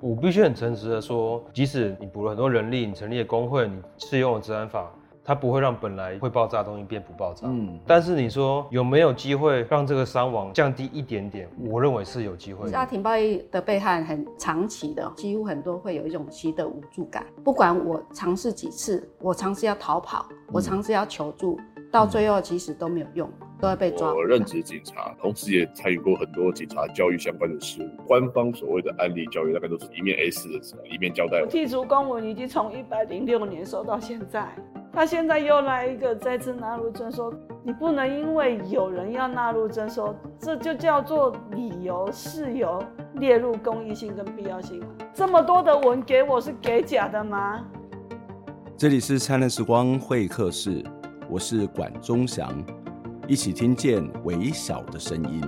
我必须很诚实的说，即使你补了很多人力，你成立了工会，你适用了治安法。它不会让本来会爆炸的东西变不爆炸。嗯，但是你说有没有机会让这个伤亡降低一点点？我认为是有机会的。家庭暴力的被害很长期的，几乎很多会有一种习得无助感。不管我尝试几次，我尝试要逃跑，我尝试要求助，嗯、到最后其实都没有用，都会被抓。我任职警察，同时也参与过很多警察教育相关的事务。官方所谓的案例教育，大概都是一面 A4 的纸，一面交代。剔除公文已经从一百零六年收到现在。他现在又来一个再次纳入征收，你不能因为有人要纳入征收，这就叫做理由事由列入公益性跟必要性。这么多的文给我是给假的吗？这里是灿烂时光会客室，我是管中祥，一起听见微小的声音。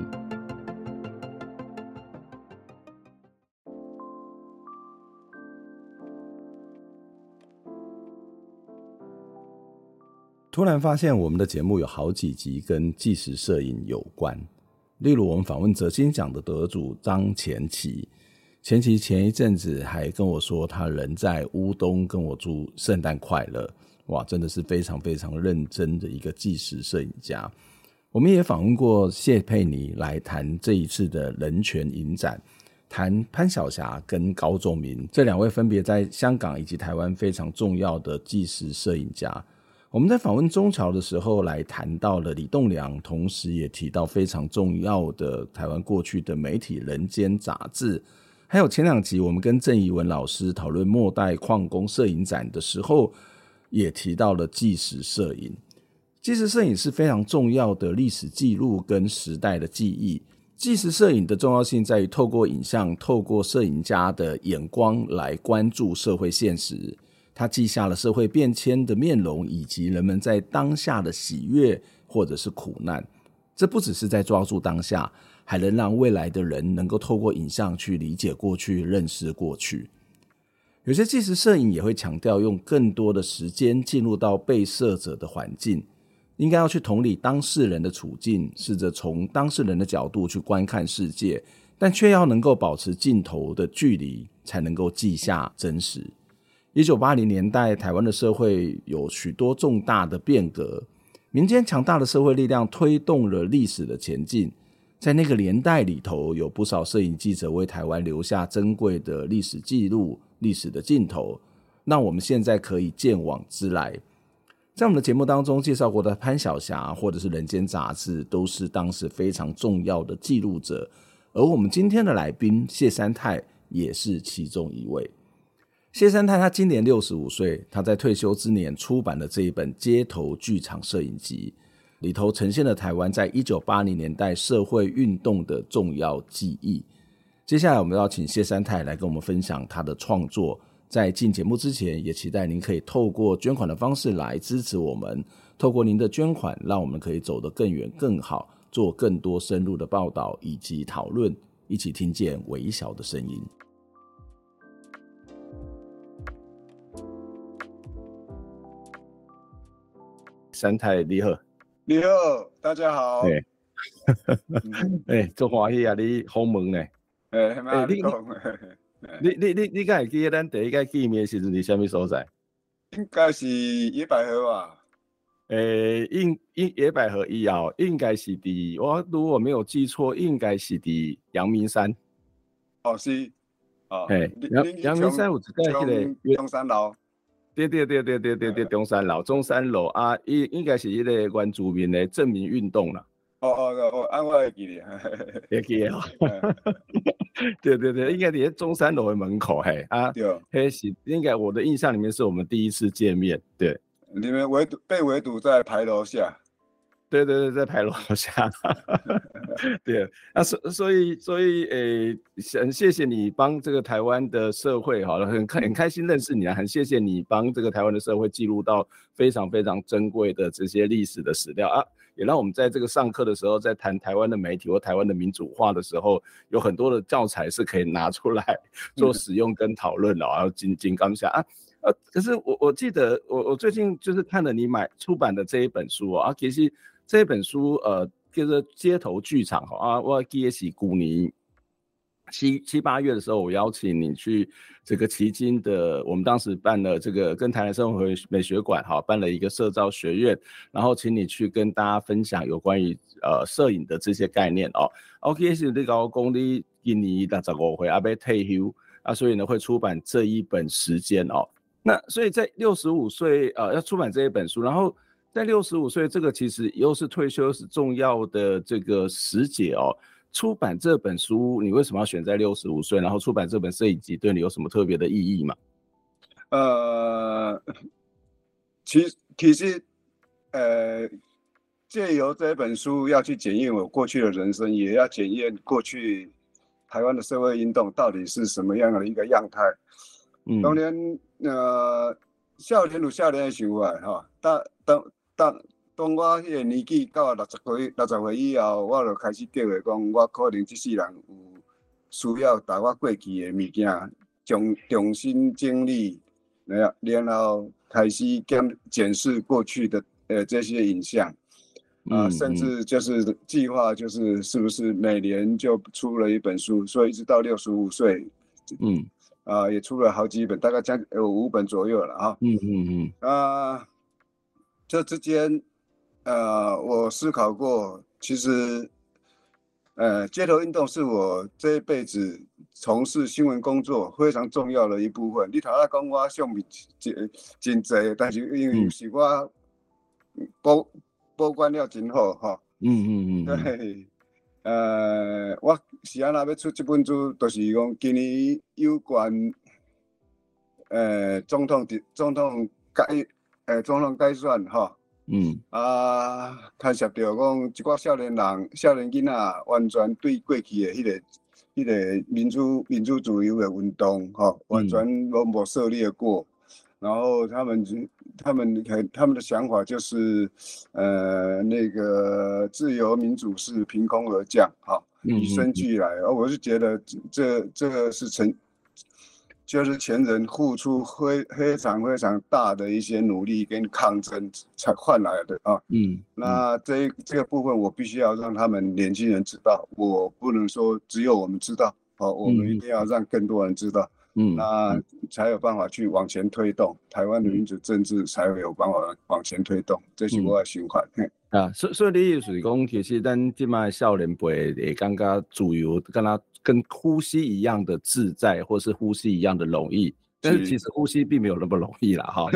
突然发现我们的节目有好几集跟纪实摄影有关，例如我们访问哲金奖的得主张前期，前期前一阵子还跟我说他人在乌东跟我祝圣诞快乐，哇，真的是非常非常认真的一个纪实摄影家。我们也访问过谢佩妮来谈这一次的人权影展，谈潘晓霞跟高仲明这两位分别在香港以及台湾非常重要的纪实摄影家。我们在访问中桥的时候，来谈到了李栋梁，同时也提到非常重要的台湾过去的媒体《人间》杂志，还有前两集我们跟郑怡文老师讨论末代矿工摄影展的时候，也提到了纪实摄影。纪实摄影是非常重要的历史记录跟时代的记忆。纪实摄影的重要性在于透过影像，透过摄影家的眼光来关注社会现实。他记下了社会变迁的面容，以及人们在当下的喜悦或者是苦难。这不只是在抓住当下，还能让未来的人能够透过影像去理解过去、认识过去。有些纪实摄影也会强调用更多的时间进入到被摄者的环境，应该要去同理当事人的处境，试着从当事人的角度去观看世界，但却要能够保持镜头的距离，才能够记下真实。一九八零年代，台湾的社会有许多重大的变革，民间强大的社会力量推动了历史的前进。在那个年代里头，有不少摄影记者为台湾留下珍贵的历史记录、历史的镜头，那我们现在可以鉴往知来。在我们的节目当中介绍过的潘晓霞，或者是《人间》杂志，都是当时非常重要的记录者。而我们今天的来宾谢三泰，也是其中一位。谢三泰他今年六十五岁，他在退休之年出版的这一本《街头剧场摄影集》里头，呈现了台湾在一九八零年代社会运动的重要记忆。接下来，我们要请谢三太来跟我们分享他的创作。在进节目之前，也期待您可以透过捐款的方式来支持我们。透过您的捐款，让我们可以走得更远、更好，做更多深入的报道以及讨论，一起听见微小的声音。三太你好，你好，大家好。哎，哎，做欢喜啊！你访问呢？哎，哎，你你你你你，敢会记得咱第一个见面时阵是啥物所在？应该是野百合吧？诶，应应野百合以后，应该是伫我如果没有记错，应该是伫阳明山。哦，是。哦，嘿，阳阳明山有一个迄个中山楼。对对对对对对对，中山楼，中山楼啊，应应该是一个原住民的证明运动啦。哦哦哦，安我 会记得，会记得。对对对，应该在中山楼的门口嘿啊。对。嘿是，应该我的印象里面是我们第一次见面。对。你们围堵被围堵在牌楼下。对对对，在牌楼下。对，那所所以所以诶，很谢谢你帮这个台湾的社会，好了，很开很开心认识你啊，很谢谢你帮这个台湾的社会记录到非常非常珍贵的这些历史的史料啊，也让我们在这个上课的时候，在谈台湾的媒体或台湾的民主化的时候，有很多的教材是可以拿出来做使用跟讨论的，然后金金刚想啊，呃，可是我我记得我我最近就是看了你买出版的这一本书啊，其实。这本书呃，叫做街头剧场哈啊，我记得是去年七七八月的时候，我邀请你去这个旗津的，我们当时办了这个跟台南生活美学馆哈办了一个摄照学院，然后请你去跟大家分享有关于呃摄影的这些概念哦。OK，是你搞公里今年六十五岁，阿要退休啊，所以呢会出版这一本时间哦。那所以在六十五岁呃要出版这一本书，然后在六十五岁这个其实又是退休是重要的这个时节哦。出版这本书，你为什么要选在六十五岁？然后出版这本摄影集，对你有什么特别的意义吗？呃，其其实，呃，借由这本书要去检验我过去的人生，也要检验过去台湾的社会运动到底是什么样的一个样态。嗯，当年呃，少年有少年的想法哈，当当当。当我迄个年纪到六十岁、六十岁以后，我就开始计划讲，我可能即世人有需要把我过去的物件重重新整理，然后然后开始检检视过去的呃这些影像，啊、呃，甚至就是计划就是是不是每年就出了一本书，所以一直到六十五岁，嗯，啊、呃，也出了好几本，大概将有五本左右了啊，嗯嗯嗯，啊、呃，这之间。呃，我思考过，其实，呃，街头运动是我这一辈子从事新闻工作非常重要的一部分。你头下讲我相片真真多，但是因为是我保保管了真好哈。嗯嗯嗯。对，呃，我是安那要出这本书，就是讲今年有关，呃，总统的总统改，呃，总统改选哈。嗯啊，牵涉到讲一寡少年人、少年囡仔，完全对过去的迄、那个、迄个民主、民主自由的运动，哈、哦，完全拢无涉猎过。然后他们就、他们很、他们的想法就是，呃，那个自由民主是凭空而降，哈、哦，与生俱来。而、嗯嗯、我是觉得这、这个是成。就是前人付出非非常非常大的一些努力跟抗争才换来的啊，嗯，那这这个部分我必须要让他们年轻人知道，我不能说只有我们知道，好，我们一定要让更多人知道，嗯，那才有办法去往前推动台湾的民主政治，才会有办法往前推动，这是我的想法。啊，所所以你意思是讲，其实咱这卖少年辈会感觉自由，跟他跟呼吸一样的自在，或是呼吸一样的容易。但是其实呼吸并没有那么容易啦，哈，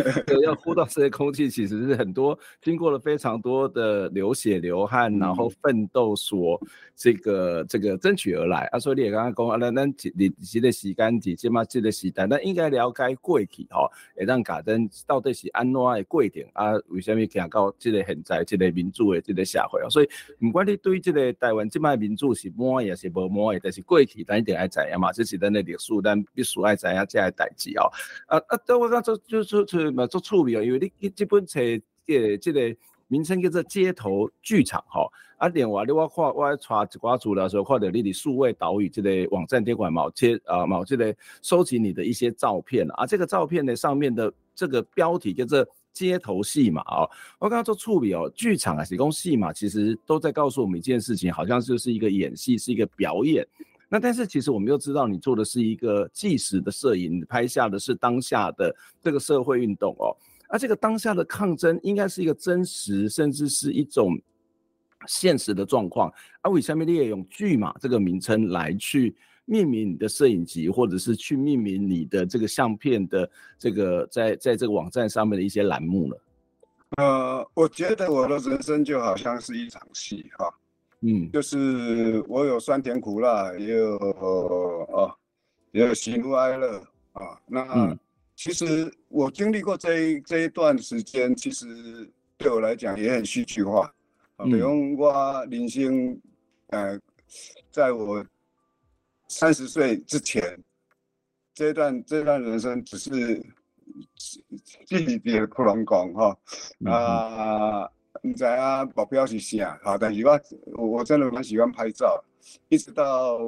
要呼到这些空气，其实是很多经过了非常多的流血流汗，然后奋斗所这个这个争取而来。啊，所以你也刚刚讲啊，那那你这个时间几起码这个时代，那应该了解过去吼，会让家登到底是安怎的过程啊？为什么行到这个现在这个民主的这个社会啊？所以不管你对这个台湾这卖民主是满意还是不满意，但是过去咱一定爱知影嘛，这是咱的历史，咱必须爱知影这个代志。啊啊！等我讲做就做做嘛做趣味哦，因为你这本册诶这个名称叫做街头剧场哈。啊，另外你我看我查一寡资料的时候，看到你的数位岛屿这个网站，点管某贴啊某这个收集你的一些照片啊。这个照片呢上面的这个标题叫做街头戏码哦。我刚刚做处理哦，剧场啊，是讲戏码，其实都在告诉我们一件事情，好像就是一个演戏，是一个表演。那但是其实我们又知道，你做的是一个纪实的摄影，拍下的是当下的这个社会运动哦。而这个当下的抗争应该是一个真实，甚至是一种现实的状况。而为什么你也用“剧码”这个名称来去命名你的摄影集，或者是去命名你的这个相片的这个在在这个网站上面的一些栏目呢？呃，我觉得我的人生就好像是一场戏哈。嗯，就是我有酸甜苦辣，也有哦，也有喜怒哀乐啊。那其实我经历过这一这一段时间，其实对我来讲也很戏剧化。啊，比如我人生，呃，在我三十岁之前，这段这段人生只是自己的普通讲哈啊。你知啊，目标是啥？好，但是我我真的蛮喜欢拍照，一直到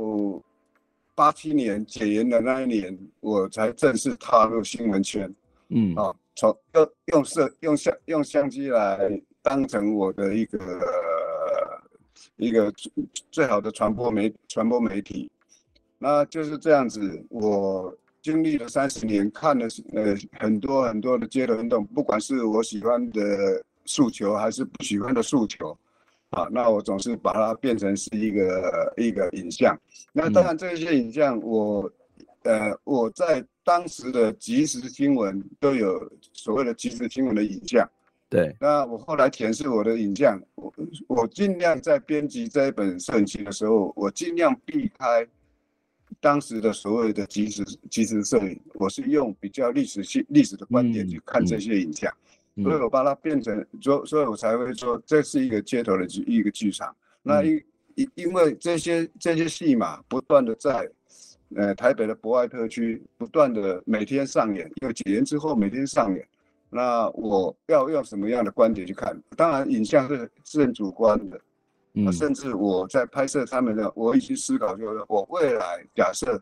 八七年解严的那一年，我才正式踏入新闻圈。嗯，啊，从用用摄用相用相机来当成我的一个一个最好的传播媒传播媒体。那就是这样子，我经历了三十年，看了呃很多很多的街头运动，不管是我喜欢的诉求还是不喜欢的诉求，啊，那我总是把它变成是一个一个影像。那当然这些影像我，我呃我在当时的即时新闻都有所谓的即时新闻的影像。对，那我后来填是我的影像，我我尽量在编辑这一本摄影集的时候，我尽量避开。当时的所谓的即时即时摄影，我是用比较历史性历史的观点去看这些影像，嗯嗯、所以我把它变成，所所以我才会说这是一个街头的剧一个剧场。那因因因为这些这些戏码不断的在，呃台北的博爱特区不断的每天上演，因为解严之后每天上演，那我要用什么样的观点去看？当然影像是是很主观的。嗯，甚至我在拍摄他们的，我已经思考就是，我未来假设，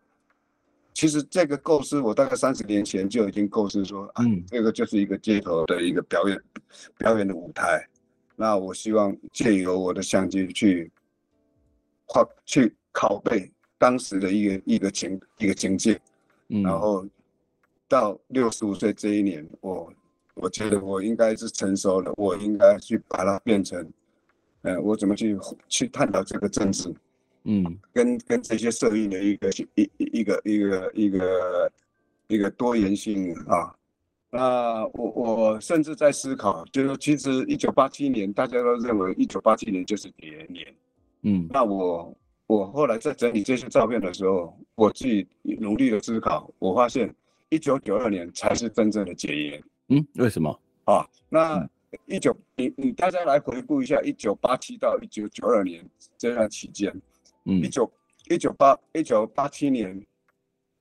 其实这个构思我大概三十年前就已经构思说，啊，这个就是一个街头的一个表演，表演的舞台。那我希望借由我的相机去，画去拷贝当时的一个一个情一个情境，然后到六十五岁这一年，我我觉得我应该是成熟了，我应该去把它变成。呃，我怎么去去探讨这个政治？嗯，跟跟这些设定的一个一一个一个一个一个多元性啊。那我我甚至在思考，就是其实一九八七年大家都认为一九八七年就是解严年。嗯，那我我后来在整理这些照片的时候，我自己努力的思考，我发现一九九二年才是真正的解严。嗯，为什么？啊，那。嗯一九，你你大家来回顾一下，一九八七到一九九二年这段期间，嗯，一九一九八一九八七年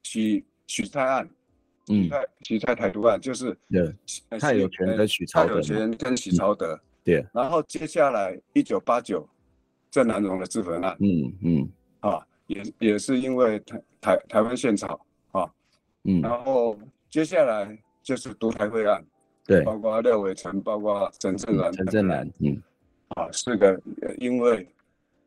许许蔡案，嗯，许蔡台独案就是对，蔡有权跟许蔡有权跟许曹德，对，然后接下来一九八九郑南榕的自焚案，嗯嗯，啊，也也是因为台台台湾宪草啊，嗯，然后接下来就是独台会案。对，包括廖伟成，包括陈正南，陈正南，嗯，啊，四个，因为，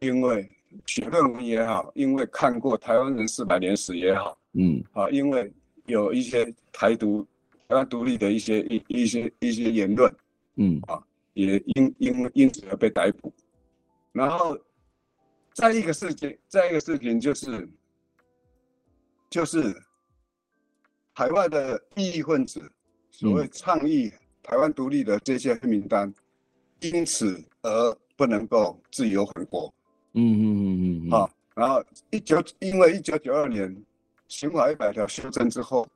因为写论文也好，因为看过台湾人四百年史也好，嗯，啊，因为有一些台独、台湾独立的一些一一些一些言论，嗯，啊，也因因因此而被逮捕。然后，再一个事情，再一个事情就是，就是海外的异议分子。所谓倡议台湾独立的这些黑名单，因此而不能够自由回国。嗯嗯嗯嗯。好，然后一九因为一九九二年刑法一百条修正之后，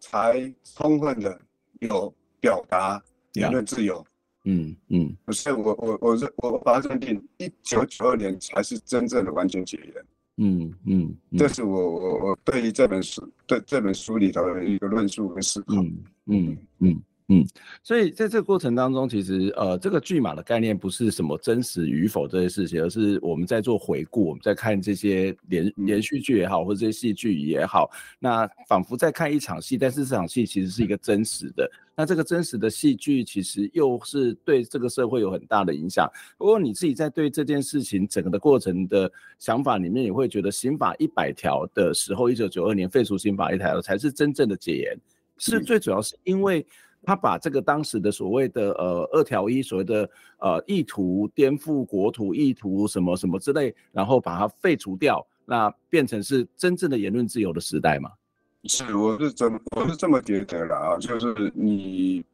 才充分的有表达言论自由。嗯嗯。所以我我我认我把它认定一九九二年才是真正的完全解严。嗯嗯，这是我我我对于这本书对这本书里头的一个论述和思考。嗯嗯嗯嗯，所以在这个过程当中，其实呃，这个剧码的概念不是什么真实与否这些事情，而是我们在做回顾，我们在看这些连连续剧也好，或者这些戏剧也好，那仿佛在看一场戏，但是这场戏其实是一个真实的。那这个真实的戏剧其实又是对这个社会有很大的影响。如果你自己在对这件事情整个的过程的想法里面，你会觉得刑法一百条的时候，一九九二年废除刑法一条才是真正的解严。是最主要是因为他把这个当时的所谓的呃二条一所谓的呃意图颠覆国土意图什么什么之类，然后把它废除掉，那变成是真正的言论自由的时代嘛？是，我是这么我是这么觉得的啊，就是你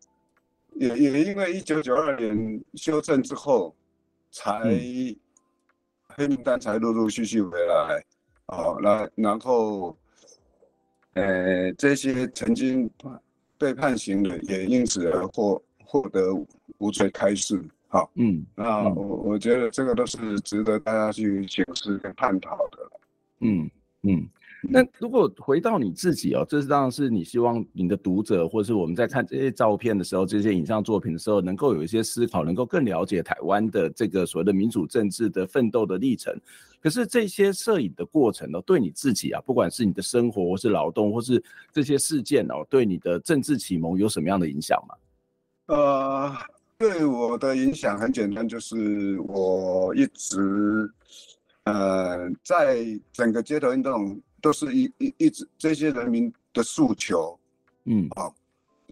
也也因为一九九二年修正之后，才、嗯、黑名单才陆陆续续回来，哦，那然后。呃，这些曾经被判刑的也因此而获获得无罪开释，好，嗯，那我我觉得这个都是值得大家去解释跟探讨的，嗯嗯。那如果回到你自己哦，这是当然是你希望你的读者，或是我们在看这些照片的时候，这些影像作品的时候，能够有一些思考，能够更了解台湾的这个所谓的民主政治的奋斗的历程。可是这些摄影的过程呢，对你自己啊，不管是你的生活，或是劳动，或是这些事件哦，对你的政治启蒙有什么样的影响吗？呃，对我的影响很简单，就是我一直呃，在整个街头运动。都是一一一直这些人民的诉求，嗯，好，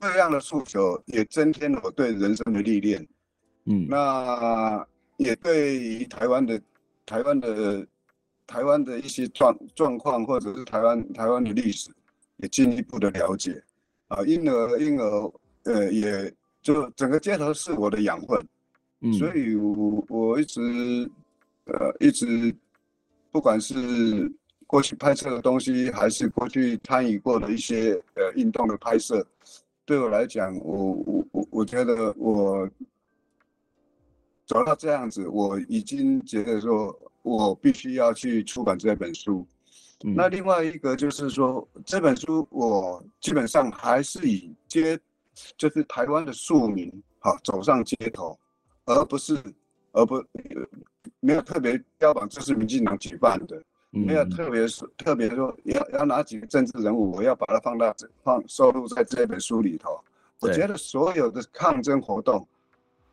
这样的诉求也增添了我对人生的历练，嗯，那也对于台湾的台湾的台湾的一些状状况，或者是台湾台湾的历史，也进一步的了解，啊，因而因而呃，也就整个街头是我的养分，嗯，所以我我一直呃一直不管是。过去拍摄的东西，还是过去参与过的一些呃运动的拍摄，对我来讲，我我我我觉得我走到这样子，我已经觉得说，我必须要去出版这本书。嗯、那另外一个就是说，这本书我基本上还是以街，就是台湾的庶民，好走上街头，而不是，而不没有特别标榜这是民进党举办的。没有特别说，特别说要要哪几个政治人物，我要把它放到放收录在这本书里头。我觉得所有的抗争活动，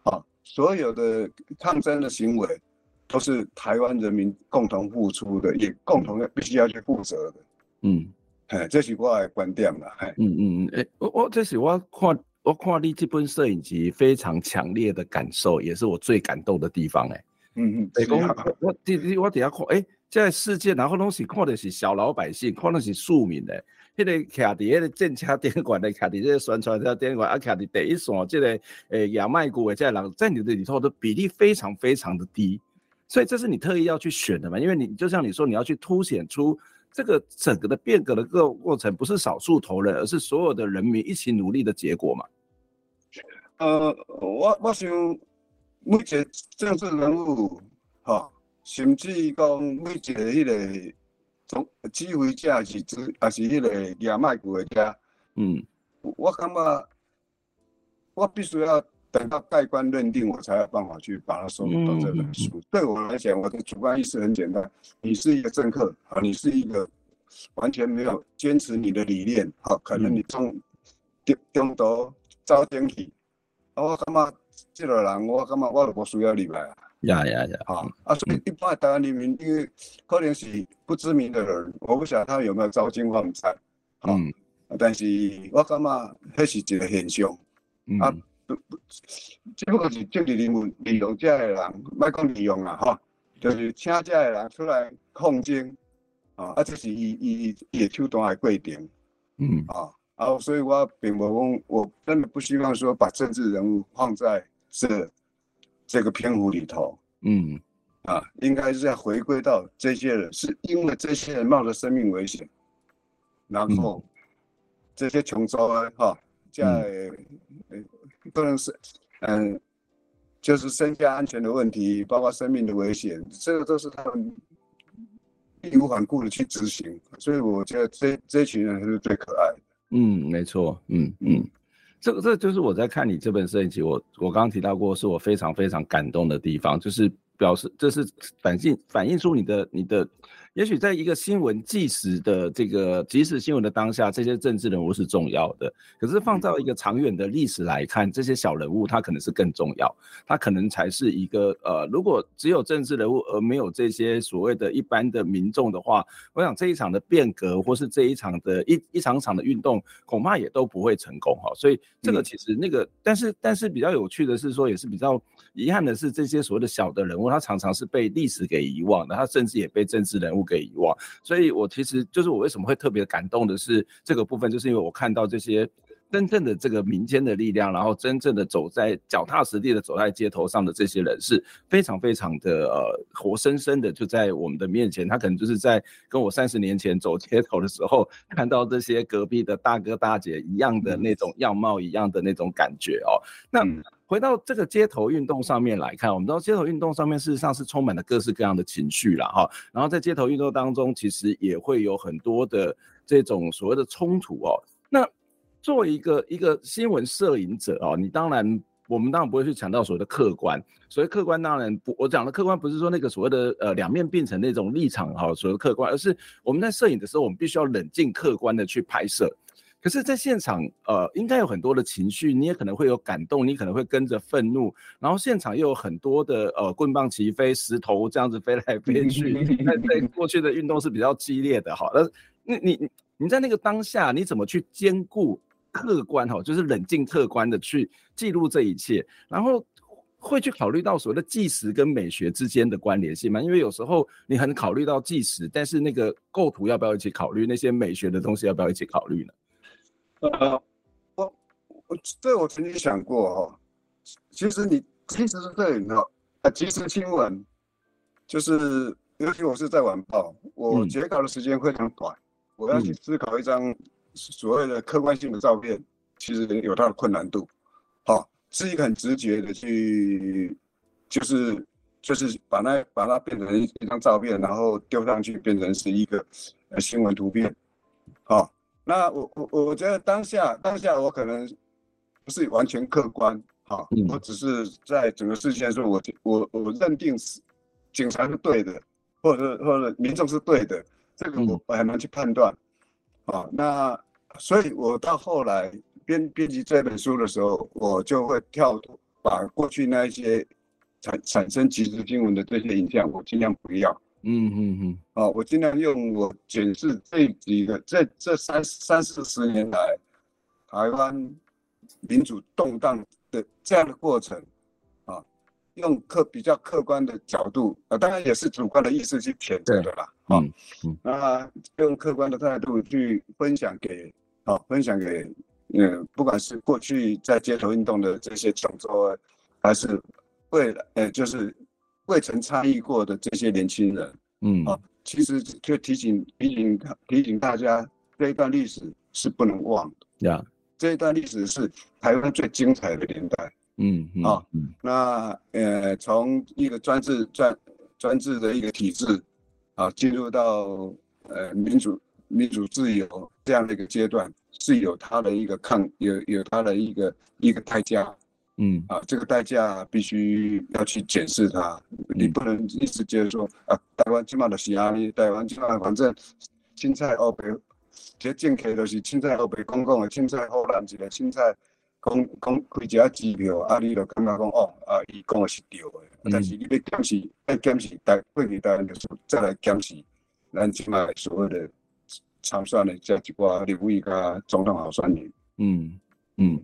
啊，所有的抗争的行为，都是台湾人民共同付出的，也共同要必须要去负责的。嗯，哎，这是我的观点了。哎，嗯嗯嗯，哎，我我这是我看我看你这本摄影集非常强烈的感受，也是我最感动的地方。哎，嗯嗯，我我我底下看，哎。在世界，然后拢是看的是小老百姓，看的是庶民的。迄、那个徛伫迄个政车电管的，徛伫这个宣传车电管，啊，徛伫第一线，这个诶亚麦古的这个人，在你的里头的比例非常非常的低，所以这是你特意要去选的嘛？因为你就像你说，你要去凸显出这个整个的变革的个过程，不是少数头人，而是所有的人民一起努力的结果嘛？呃，我我想目前政治人物哈。甚至讲每一个迄个总指挥者是指，也是迄个亚迈古的家，嗯，我感觉我必须要等到盖棺认定，我才有办法去把它收录到这本书。嗯、对我来讲，我的主观意识很简单：你是一个政客，啊，你是一个完全没有坚持你的理念，好，可能你中中中途遭电击，我感觉这个人，我感觉我都不需要你来啊。呀呀呀！啊啊，所以一般台湾人民，因为可能是不知名的人，我不晓得他有没有遭惊风灾。嗯，但是我感觉那是一个现象。嗯、啊，不不，只不过是政治人物利用这的人，莫讲利用啊，哈，就是请这的人出来抗争。啊，啊，这是伊伊伊手段的过程。嗯，啊，啊，所以我并不讲，我真的不希望说把政治人物放在这。这个篇幅里头，嗯，啊，应该是要回归到这些人，是因为这些人冒着生命危险，然后这些穷州啊，哈，在不能是，嗯，就是身家安全的问题，包括生命的危险，这个都是他们义无反顾的去执行，所以我觉得这这群人是最可爱的。嗯，没错，嗯嗯。这个这就是我在看你这本摄影集，我我刚刚提到过，是我非常非常感动的地方，就是表示这是反映反映出你的你的。也许在一个新闻即时的这个即时新闻的当下，这些政治人物是重要的。可是放到一个长远的历史来看，这些小人物他可能是更重要，他可能才是一个呃，如果只有政治人物而没有这些所谓的一般的民众的话，我想这一场的变革或是这一场的一一场场的运动，恐怕也都不会成功哈。所以这个其实那个，但是但是比较有趣的是说，也是比较遗憾的是，这些所谓的小的人物，他常常是被历史给遗忘的，他甚至也被政治人物给遗忘，所以我其实就是我为什么会特别感动的是这个部分，就是因为我看到这些真正的这个民间的力量，然后真正的走在脚踏实地的走在街头上的这些人是非常非常的呃活生生的就在我们的面前，他可能就是在跟我三十年前走街头的时候看到这些隔壁的大哥大姐一样的那种样貌，一样的那种感觉哦，那。回到这个街头运动上面来看，我们知道街头运动上面事实上是充满了各式各样的情绪了哈。然后在街头运动当中，其实也会有很多的这种所谓的冲突哦。那作为一个一个新闻摄影者哦，你当然我们当然不会去强调所谓的客观。所谓客观当然不，我讲的客观不是说那个所谓的呃两面并成那种立场哈，所谓客观，而是我们在摄影的时候，我们必须要冷静客观的去拍摄。可是，在现场，呃，应该有很多的情绪，你也可能会有感动，你可能会跟着愤怒，然后现场又有很多的呃棍棒齐飞，石头这样子飞来飞去。在在过去的运动是比较激烈的哈，那你你你在那个当下，你怎么去兼顾客观哈，就是冷静客观的去记录这一切，然后会去考虑到所谓的纪实跟美学之间的关联性吗？因为有时候你很考虑到纪实，但是那个构图要不要一起考虑？那些美学的东西要不要一起考虑呢？呃，我我这我曾经想过哦，其实你其实是摄影哈，啊，即时新闻，就是尤其我是在晚报，我截稿的时间非常短，嗯、我要去思考一张所谓的客观性的照片，嗯、其实有它的困难度，好、哦，是一个很直觉的去，就是就是把那把它变成一张照片，然后丢上去变成是一个呃新闻图片，好、哦。那我我我觉得当下当下我可能不是完全客观，哈，我只是在整个事件中我，我我我认定是警察是对的，或者或者民众是对的，这个我我很难去判断，啊，那所以我到后来编编辑这本书的时候，我就会跳把过去那一些产产生即时新闻的这些影像，我尽量不要。嗯嗯嗯，啊，我尽量用我检视这几个这这三三四十年来台湾民主动荡的这样的过程，啊，用客比较客观的角度啊，当然也是主观的意思去谴责的啦，啊，那用客观的态度去分享给啊，分享给嗯，不管是过去在街头运动的这些创作，还是未来呃，就是。未曾参与过的这些年轻人，嗯，啊，其实就提醒提醒提醒大家，这一段历史是不能忘的呀。这一段历史是台湾最精彩的年代，嗯，啊，嗯，那呃，从一个专制专专制的一个体制，啊，进入到呃民主民主自由这样的一个阶段，是有它的一个抗有有它的一个一个代价。嗯。啊，这个代价必须要去检视它，你不能一直觉得说啊，台湾起码的是啊，你台湾起码反正凊彩黑白，这政客都是凊彩黑白讲讲的，凊彩好难一个，凊彩讲讲开一啊支票，啊，你就感觉讲哦，啊，伊讲的是对的，嗯、但是你要检视，要检视台过去台湾就是再来检视咱起码所谓的参选的这一挂立委加总统候选人，嗯嗯。嗯，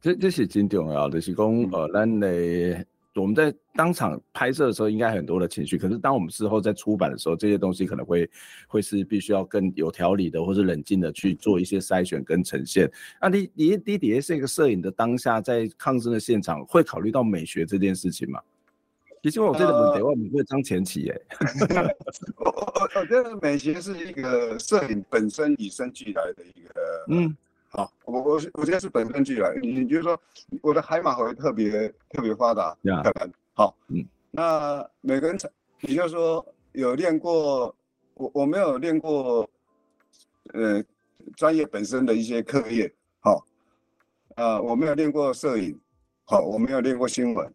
这这是真重要的，就是讲呃，咱的我们在当场拍摄的时候，应该很多的情绪。可是当我们事后在出版的时候，这些东西可能会会是必须要更有条理的，或是冷静的去做一些筛选跟呈现。那你你你底下是一个摄影的当下，在抗争的现场，会考虑到美学这件事情吗？其实我这个问题，我不会张前期耶。我我我觉得美学是一个摄影本身与生俱来的一个嗯。好，我我我现在是本身俱来，你就是说我的海马回特别特别发达，可能好，嗯，那每个人，你就说有练过，我我没有练过，呃，专业本身的一些课业，好，啊，我没有练过摄影，好，我没有练过新闻，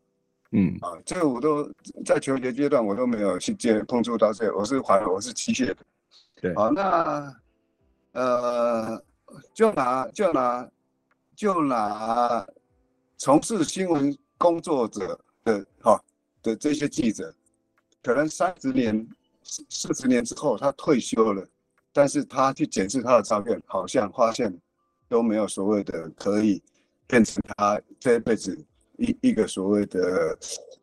嗯，啊，这个我都在求学阶段我都没有去接碰触到这个，我是环，我是机械的，对，好，那，呃。就拿就拿就拿从事新闻工作者的哈的这些记者，可能三十年、四十年之后他退休了，但是他去检视他的照片，好像发现都没有所谓的可以变成他这一辈子一一个所谓的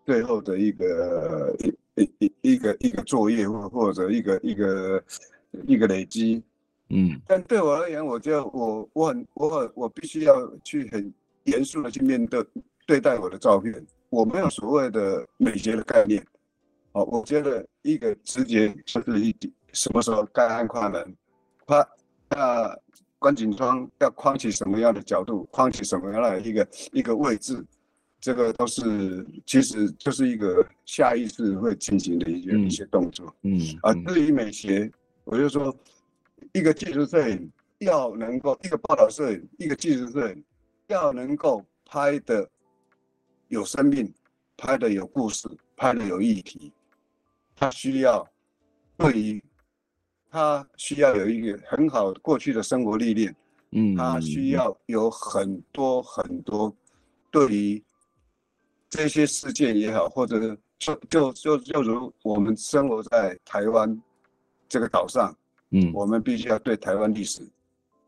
最后的一个一一一一个一个作业或或者一个一个一个累积。嗯，但对我而言，我觉得我我很我很我必须要去很严肃的去面对对待我的照片。我没有所谓的美学的概念，哦，我觉得一个直觉就是一什么时候该按快门，快那关景窗要框起什么样的角度，框起什么样的一个一个位置，这个都是其实就是一个下意识会进行的一些、嗯、一些动作。嗯，啊，至于美学，我就说。一个技术摄影要能够，一个报道摄影，一个技术摄影要能够拍的有生命，拍的有故事，拍的有议题，它需要对于他需要有一个很好过去的生活历练，嗯，他需要有很多很多对于这些事件也好，或者就就就就如我们生活在台湾这个岛上，嗯，我们必须要对台湾历史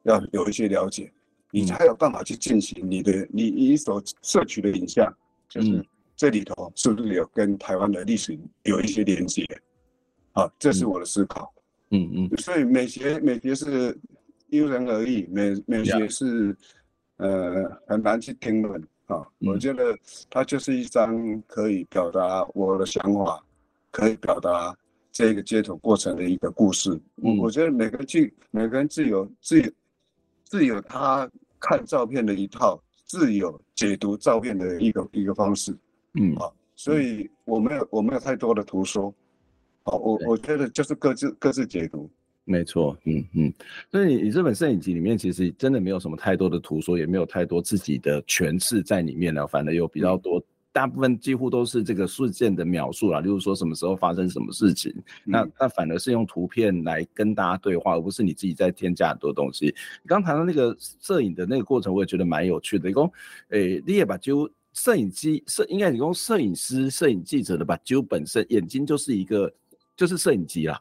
要有一些了解，你才有办法去进行你的你你所摄取的影像，就是这里头是不是有跟台湾的历史有一些连接？啊，这是我的思考。嗯嗯，所以美学美学是因人而异，美美学是呃很难去评论啊。我觉得它就是一张可以表达我的想法，可以表达这个接头过程的一个故事。我我觉得每个剧每个人自有自有自有他看照片的一套，自有解读照片的一个一个方式。嗯啊，所以我没有我没有太多的图说。好，我我觉得就是各自各自解读，没错，嗯嗯，所以你你这本摄影集里面其实真的没有什么太多的图说，也没有太多自己的诠释在里面了，反而有比较多，大部分几乎都是这个事件的描述啦，例如说什么时候发生什么事情，那那反而是用图片来跟大家对话，而不是你自己在添加很多东西。你刚谈到那个摄影的那个过程，我也觉得蛮有趣的。一共，诶，你也把就摄影机摄，应该你用摄影师、摄影记者的把就本身眼睛就是一个。就是摄影机啦，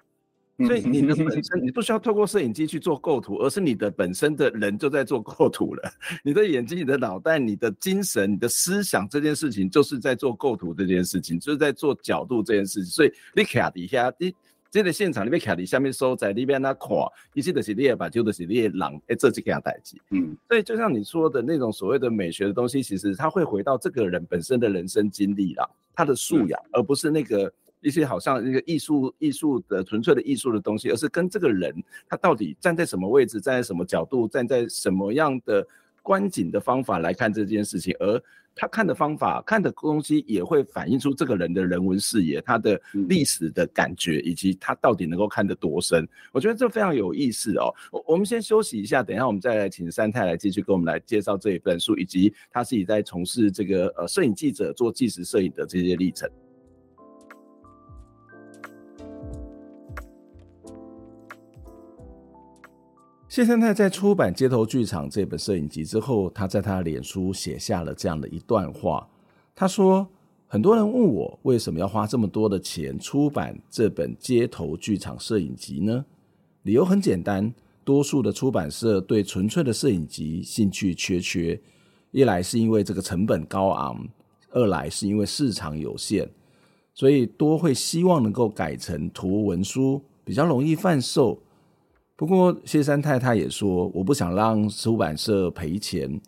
所以你的本身你不需要透过摄影机去做构图，而是你的本身的人就在做构图了。你的眼睛、你的脑袋、你的精神、你的思想，这件事情就是在做构图这件事情，就是在做角度这件事情。所以你卡底下，你这个现场里面卡底下面收在里边那看，一些的是你的把旧的是你也让哎这就给他代志。嗯，所以就像你说的那种所谓的美学的东西，其实它会回到这个人本身的人生经历啦，他的素养，而不是那个。一些好像一个艺术艺术的纯粹的艺术的东西，而是跟这个人他到底站在什么位置，站在什么角度，站在什么样的观景的方法来看这件事情，而他看的方法、看的东西也会反映出这个人的人文视野、他的历史的感觉，以及他到底能够看得多深。我觉得这非常有意思哦。我我们先休息一下，等一下我们再来请三太来继续跟我们来介绍这一本书，以及他自己在从事这个呃摄影记者做纪实摄影的这些历程。谢三太在出版《街头剧场》这本摄影集之后，他在他的脸书写下了这样的一段话。他说：“很多人问我为什么要花这么多的钱出版这本街头剧场摄影集呢？理由很简单，多数的出版社对纯粹的摄影集兴趣缺缺。一来是因为这个成本高昂，二来是因为市场有限，所以多会希望能够改成图文书，比较容易贩售。”不过谢三太他也说，我不想让出版社赔钱，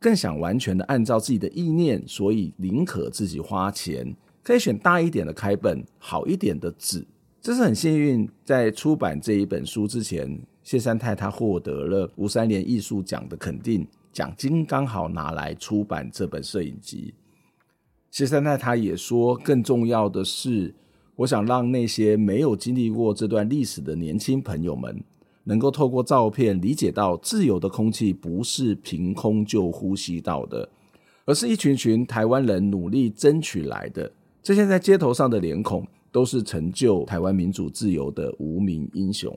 更想完全的按照自己的意念，所以宁可自己花钱，可以选大一点的开本，好一点的纸。这是很幸运，在出版这一本书之前，谢三太他获得了吴三连艺术奖的肯定，奖金刚好拿来出版这本摄影集。谢三太他也说，更重要的是。我想让那些没有经历过这段历史的年轻朋友们，能够透过照片理解到，自由的空气不是凭空就呼吸到的，而是一群群台湾人努力争取来的。这些在街头上的脸孔，都是成就台湾民主自由的无名英雄。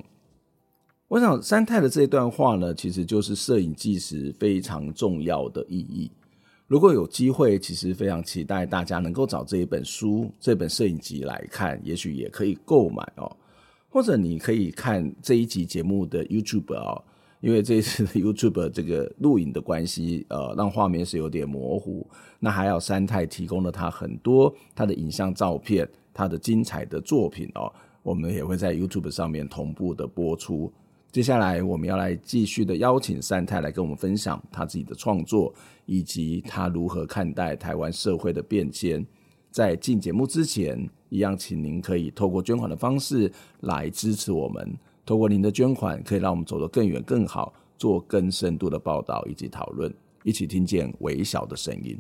我想三太的这段话呢，其实就是摄影纪实非常重要的意义。如果有机会，其实非常期待大家能够找这一本书、这本摄影集来看，也许也可以购买哦。或者你可以看这一集节目的 YouTube 哦，因为这一次的 YouTube 这个录影的关系，呃，让画面是有点模糊。那还有三太提供了他很多他的影像照片，他的精彩的作品哦，我们也会在 YouTube 上面同步的播出。接下来我们要来继续的邀请三太来跟我们分享他自己的创作，以及他如何看待台湾社会的变迁。在进节目之前，一样请您可以透过捐款的方式来支持我们。透过您的捐款，可以让我们走得更远、更好，做更深度的报道以及讨论，一起听见微小的声音。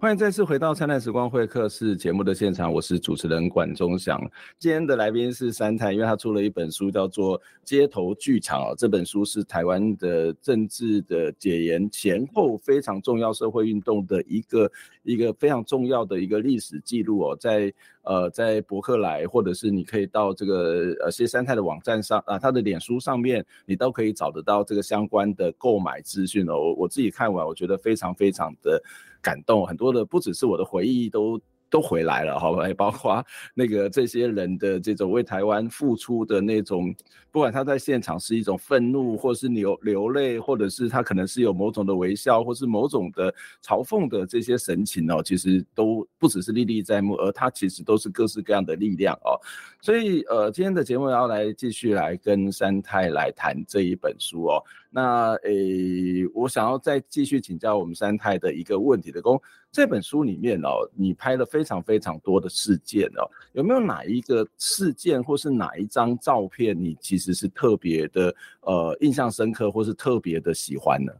欢迎再次回到《灿烂时光会客室》节目的现场，我是主持人管中祥。今天的来宾是三太，因为他出了一本书，叫做《街头剧场》哦。这本书是台湾的政治的解严前后非常重要社会运动的一个一个非常重要的一个历史记录哦。在呃，在博客来，或者是你可以到这个呃谢三太的网站上啊，他的脸书上面，你都可以找得到这个相关的购买资讯哦。我我自己看完，我觉得非常非常的感动，很多的不只是我的回忆都。都回来了，好吧？包括 那个这些人的这种为台湾付出的那种，不管他在现场是一种愤怒，或是流流泪，或者是他可能是有某种的微笑，或是某种的嘲讽的这些神情哦，其实都不只是历历在目，而他其实都是各式各样的力量哦。所以呃，今天的节目要来继续来跟三太来谈这一本书哦。那诶，我想要再继续请教我们三太的一个问题的，公这本书里面哦，你拍了非常非常多的事件哦，有没有哪一个事件或是哪一张照片，你其实是特别的呃印象深刻，或是特别的喜欢呢？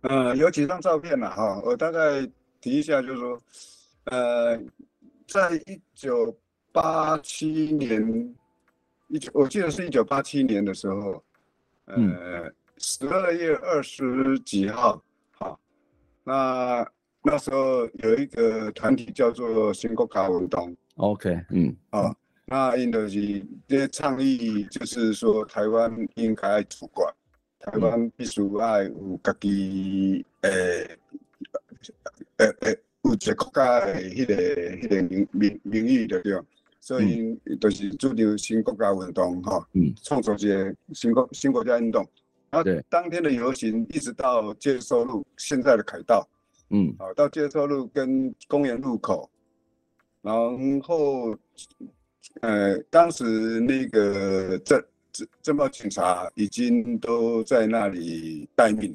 呃，有几张照片嘛，哈，我大概提一下，就是说，呃，在一九八七年，一九我记得是一九八七年的时候，呃。嗯十二月二十几号，好，那那时候有一个团体叫做新国家运动，OK，嗯，好，那印度是这些倡议，就是说台湾应该主管，台湾必须爱有自己诶诶诶，有一个国家的迄个迄个名名名誉的对，所以就是主张新国家运动，哈，嗯，创造一个新国新国家运动。然后当天的游行一直到接收路，现在的凯道，嗯，好，到接收路跟公园路口，然后，呃，当时那个政政政报警察已经都在那里待命，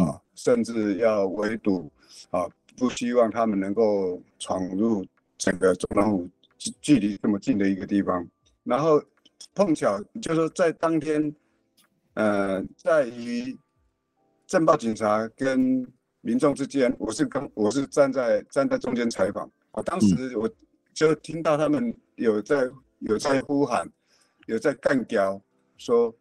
啊，甚至要围堵，啊，不希望他们能够闯入整个总统府距离这么近的一个地方，然后碰巧就是说在当天。呃，在于政报警察跟民众之间，我是跟我是站在站在中间采访。我当时我就听到他们有在有在呼喊，有在干掉，说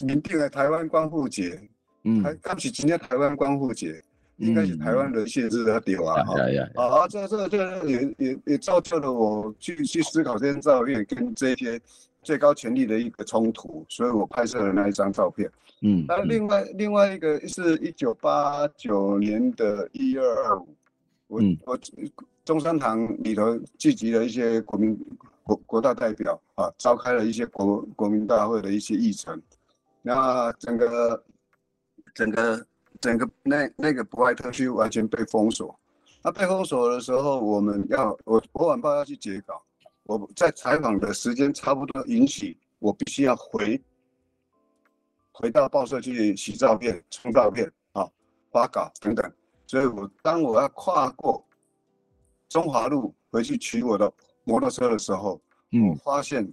明定了台湾光复节，嗯，还刚起今天台湾光复节，应该是台湾人谢日的点啊，哈，啊，这这这也也也造就了我去去思考这些照片跟这些。最高权力的一个冲突，所以我拍摄了那一张照片。嗯，那另外另外一个是一九八九年的一二二五，我我中山堂里头聚集了一些国民国国大代表啊，召开了一些国国民大会的一些议程。那整个整个整个那那个博爱特区完全被封锁。那被封锁的时候，我们要我我晚报要去截稿。我在采访的时间差不多允许，我必须要回回到报社去洗照片、冲照片啊、发稿等等。所以我当我要跨过中华路回去取我的摩托车的时候，嗯，我发现，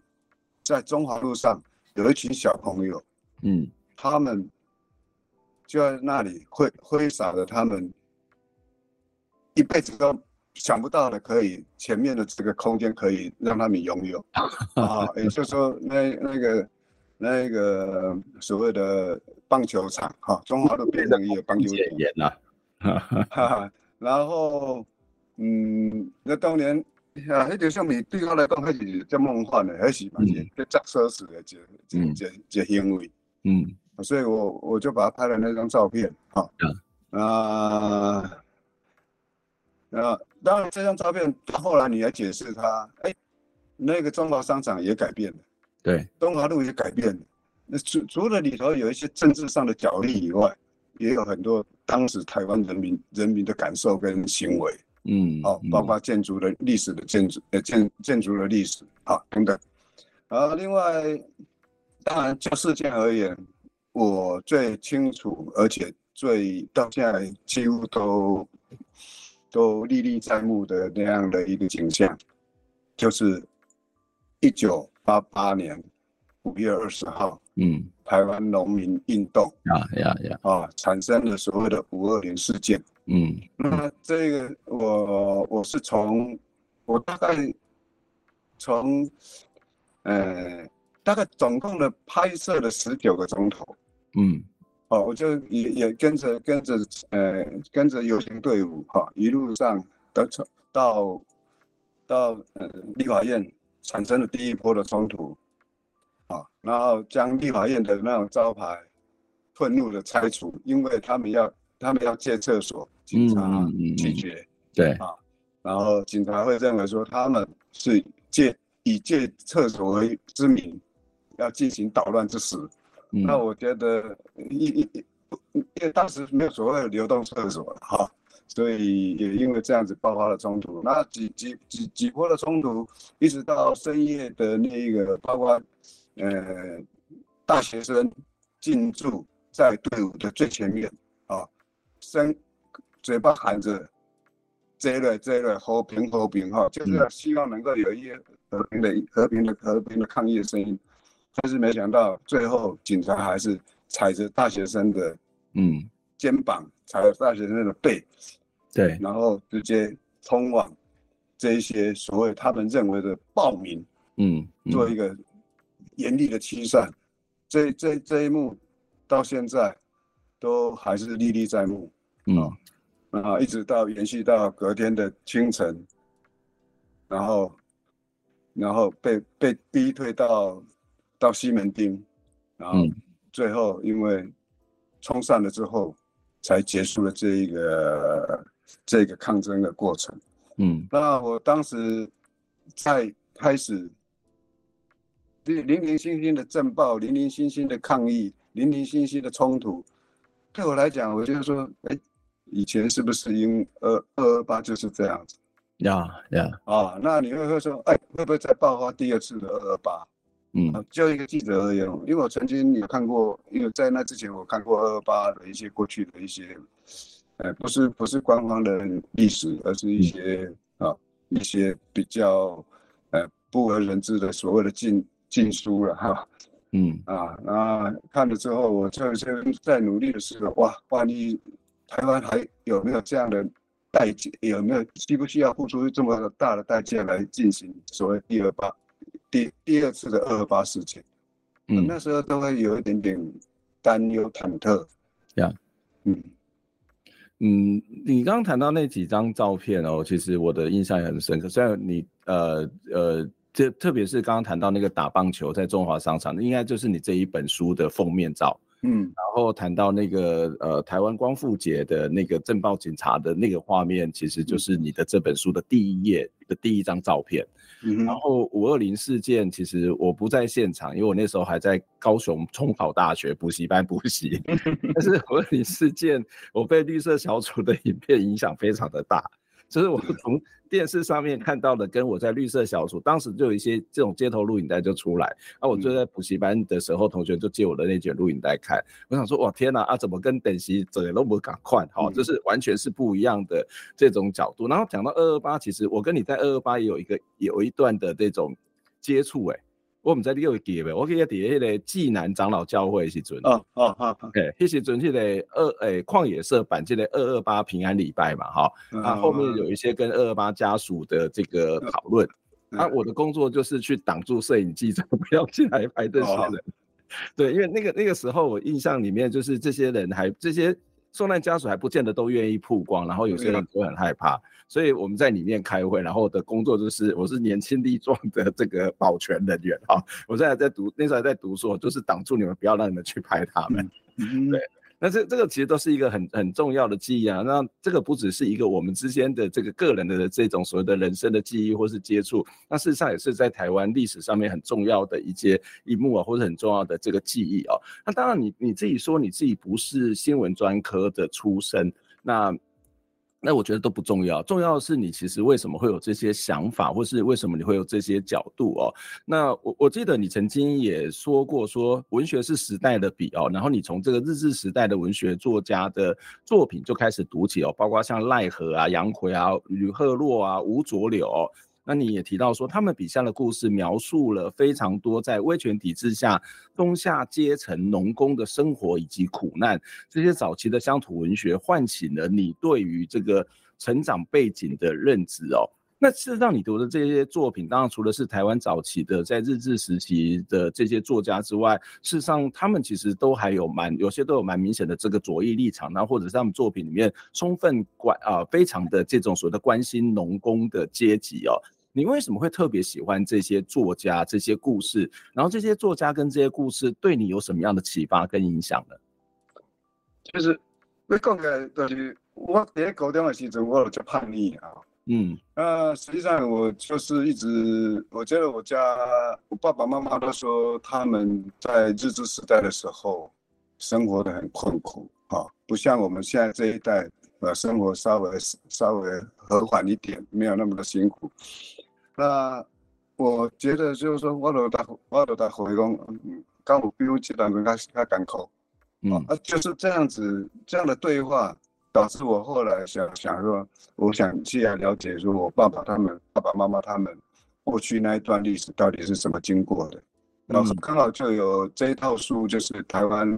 在中华路上有一群小朋友，嗯，他们就在那里挥挥洒着他们一辈子都。想不到的可以，前面的这个空间可以让他们拥有 啊，也就是说那那个那个所谓的棒球场哈，中华路变成一个棒球场了，然后嗯，那当年啊，那就像你对我来讲还是这梦幻的，还是嘛，这这奢侈的这这这这行为，嗯，所以我我就把它拍了那张照片哈，啊。啊，当然这张照片后来你来解释它，哎，那个中华商场也改变了，对，中华路也改变了。那除除了里头有一些政治上的角力以外，也有很多当时台湾人民人民的感受跟行为，嗯，哦，包括建筑的历史的建筑呃建建筑的历史啊等等。啊，另外，当然就事件而言，我最清楚而且最到现在几乎都。都历历在目的那样的一个景象，就是一九八八年五月二十号，嗯，台湾农民运动啊呀呀啊，产生了所谓的五二零事件，嗯，那这个我我是从我大概从呃大概总共的拍摄了十九个钟头，嗯，哦，我就也也跟着跟着呃跟着游行队伍哈、哦，一路上到到到呃立法院产生了第一波的冲突，啊、哦，然后将立法院的那种招牌愤怒的拆除，因为他们要他们要借厕所。警察拒绝，对啊，然后警察会认为说他们是借以借厕所为之名，要进行捣乱之实。那我觉得一一因为当时没有所谓的流动厕所哈，所以也因为这样子爆发了冲突。那几几几几波的冲突，一直到深夜的那个，包括呃大学生进驻在队伍的最前面啊，生。嘴巴喊着“这类这类和平和平”哈，就是希望能够有一些和平的和平的和平的抗议的声音，但是没想到最后警察还是踩着大学生的嗯。肩膀，踩着大学生的背，对，然后直接通往这一些所谓他们认为的暴民，嗯，做一个严厉的驱散，这这这一幕到现在都还是历历在目，嗯。啊，一直到延续到隔天的清晨，然后，然后被被逼退到到西门町，然后最后因为冲散了之后，才结束了这一个这个抗争的过程。嗯，那我当时在开始零零星星的震爆，零零星星的抗议，零零星星的冲突，对我来讲，我就是说，哎。以前是不是因二二二八就是这样子？呀呀啊，那你会会说，哎，会不会再爆发第二次的二二八？嗯，就一个记者而言，因为我曾经有看过，因为在那之前我看过二二八的一些过去的一些，呃，不是不是官方的历史，而是一些、嗯、啊一些比较呃不为人知的所谓的禁禁书了哈。嗯啊，那看了之后，我就就在努力的时候，哇，万一。台湾还有没有这样的代价？有没有需不需要付出这么大的代价来进行所谓第二八第第二次的二二八事件？嗯，那时候都会有一点点担忧忐忑。呀，嗯嗯，你刚刚谈到那几张照片哦，其实我的印象也很深刻。虽然你呃呃，这特别是刚刚谈到那个打棒球在中华商场，应该就是你这一本书的封面照。嗯，然后谈到那个呃台湾光复节的那个镇暴警察的那个画面，其实就是你的这本书的第一页的第一张照片。嗯，然后五二零事件，其实我不在现场，因为我那时候还在高雄冲考大学补习班补习。但是五二零事件，我被绿色小组的影片影响非常的大。就是我从电视上面看到的，跟我在绿色小组当时就有一些这种街头录影带就出来，啊，我就在补习班的时候，同学就借我的那卷录影带看，我想说，哇，天哪，啊，怎么跟等级这都不赶快，哈，就是完全是不一样的这种角度。然后讲到二二八，其实我跟你在二二八也有一个有一段的这种接触，哎。我唔知你有记未？我记得喺迄个济南长老教会时阵，哦哦哦，诶，迄时阵迄个二诶旷野社办这个二二八平安礼拜嘛，哈，啊后面有一些跟二二八家属的这个讨论，啊，我的工作就是去挡住摄影记者不要进来拍这些人，对，因为那个那个时候我印象里面就是这些人还这些受难家属还不见得都愿意曝光，然后有些人都很害怕。所以我们在里面开会，然后我的工作就是我是年轻力壮的这个保全人员啊。我现在在读，那时候还在读书，就是挡住你们，不要让你们去拍他们。嗯、对，那这这个其实都是一个很很重要的记忆啊。那这个不只是一个我们之间的这个个人的这种所谓的人生的记忆或是接触，那事实上也是在台湾历史上面很重要的一些一幕啊，或者很重要的这个记忆啊。那当然你你自己说你自己不是新闻专科的出身，那。那我觉得都不重要，重要的是你其实为什么会有这些想法，或是为什么你会有这些角度哦？那我我记得你曾经也说过，说文学是时代的笔哦，然后你从这个日治时代的文学作家的作品就开始读起哦，包括像赖和啊、杨逵啊、吕赫若啊、吴浊柳。那你也提到说，他们笔下的故事描述了非常多在威权体制下中下阶层农工的生活以及苦难。这些早期的乡土文学唤醒了你对于这个成长背景的认知哦。那事实上，你读的这些作品，当然除了是台湾早期的在日治时期的这些作家之外，事实上他们其实都还有蛮有些都有蛮明显的这个左翼立场，那或者是他们作品里面充分关啊、非常的这种所谓的关心农工的阶级哦。你为什么会特别喜欢这些作家、这些故事？然后这些作家跟这些故事对你有什么样的启发跟影响呢？就是我讲的，就是我第一高中的时候，我就叛逆啊。嗯，那实际上我就是一直，我觉得我家我爸爸妈妈都说他们在日治时代的时候生活得很困苦啊，不像我们现在这一代，呃，生活稍微稍微和缓一点，没有那么的辛苦。那我觉得就是说，我都在我都在回讲，刚我比如这两个他他港口，嗯，啊，就是这样子这样的对话，导致我后来想想说，我想去来了解说，我爸爸他们爸爸妈妈他们过去那一段历史到底是怎么经过的，然后刚好就有这一套书，就是台湾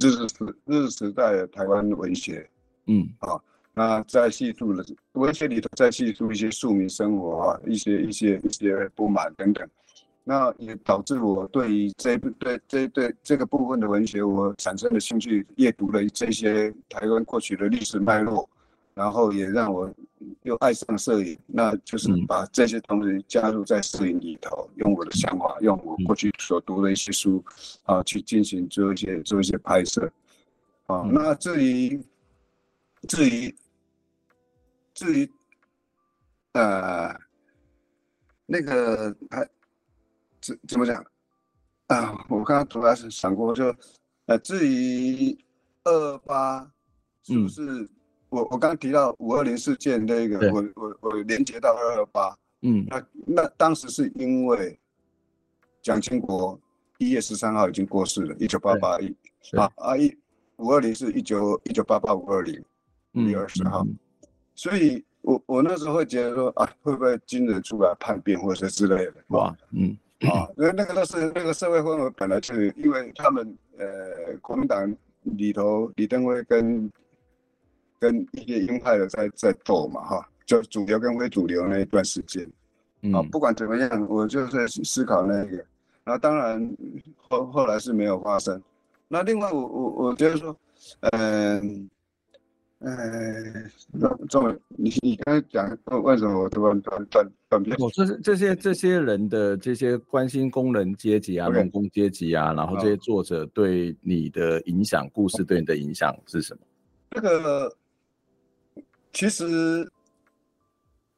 日日时日时代的台湾文学，嗯，啊。那再叙述了文学里头，再叙述一些庶民生活啊，一些一些一些不满等等，那也导致我对于这部对这对这个部分的文学，我产生了兴趣，阅读了这些台湾过去的历史脉络，然后也让我又爱上摄影，那就是把这些东西加入在摄影里头，用我的想法，用我过去所读的一些书啊，去进行做一些做一些拍摄，啊，那至于至于。至于，呃，那个还怎怎么讲啊？我刚刚主要是想过，就呃，至于二二八是不是、嗯、我我刚刚提到五二零事件那个，我我我连接到二二八，嗯，那那当时是因为蒋经国一月十三号已经过世了，一九八八一啊啊一五二零是一九一九八八五二零一月二十号。嗯所以我，我我那时候会觉得说啊，会不会军人出来叛变或者之类的？哇，嗯，啊，因为那个都是那个社会氛围本来就是因为他们呃，国民党里头李登辉跟跟一些鹰派的在在斗嘛，哈，就主流跟非主流那一段时间，啊，不管怎么样，我就在思考那个，那当然后后来是没有发生。那另外我，我我我觉得说，嗯。呃，中文，你你刚才讲为什么我突然断断断片？我这是这些这些人的这些关心工人阶级啊、农工阶级啊，然后这些作者对你的影响，故事对你的影响是什么？这个其实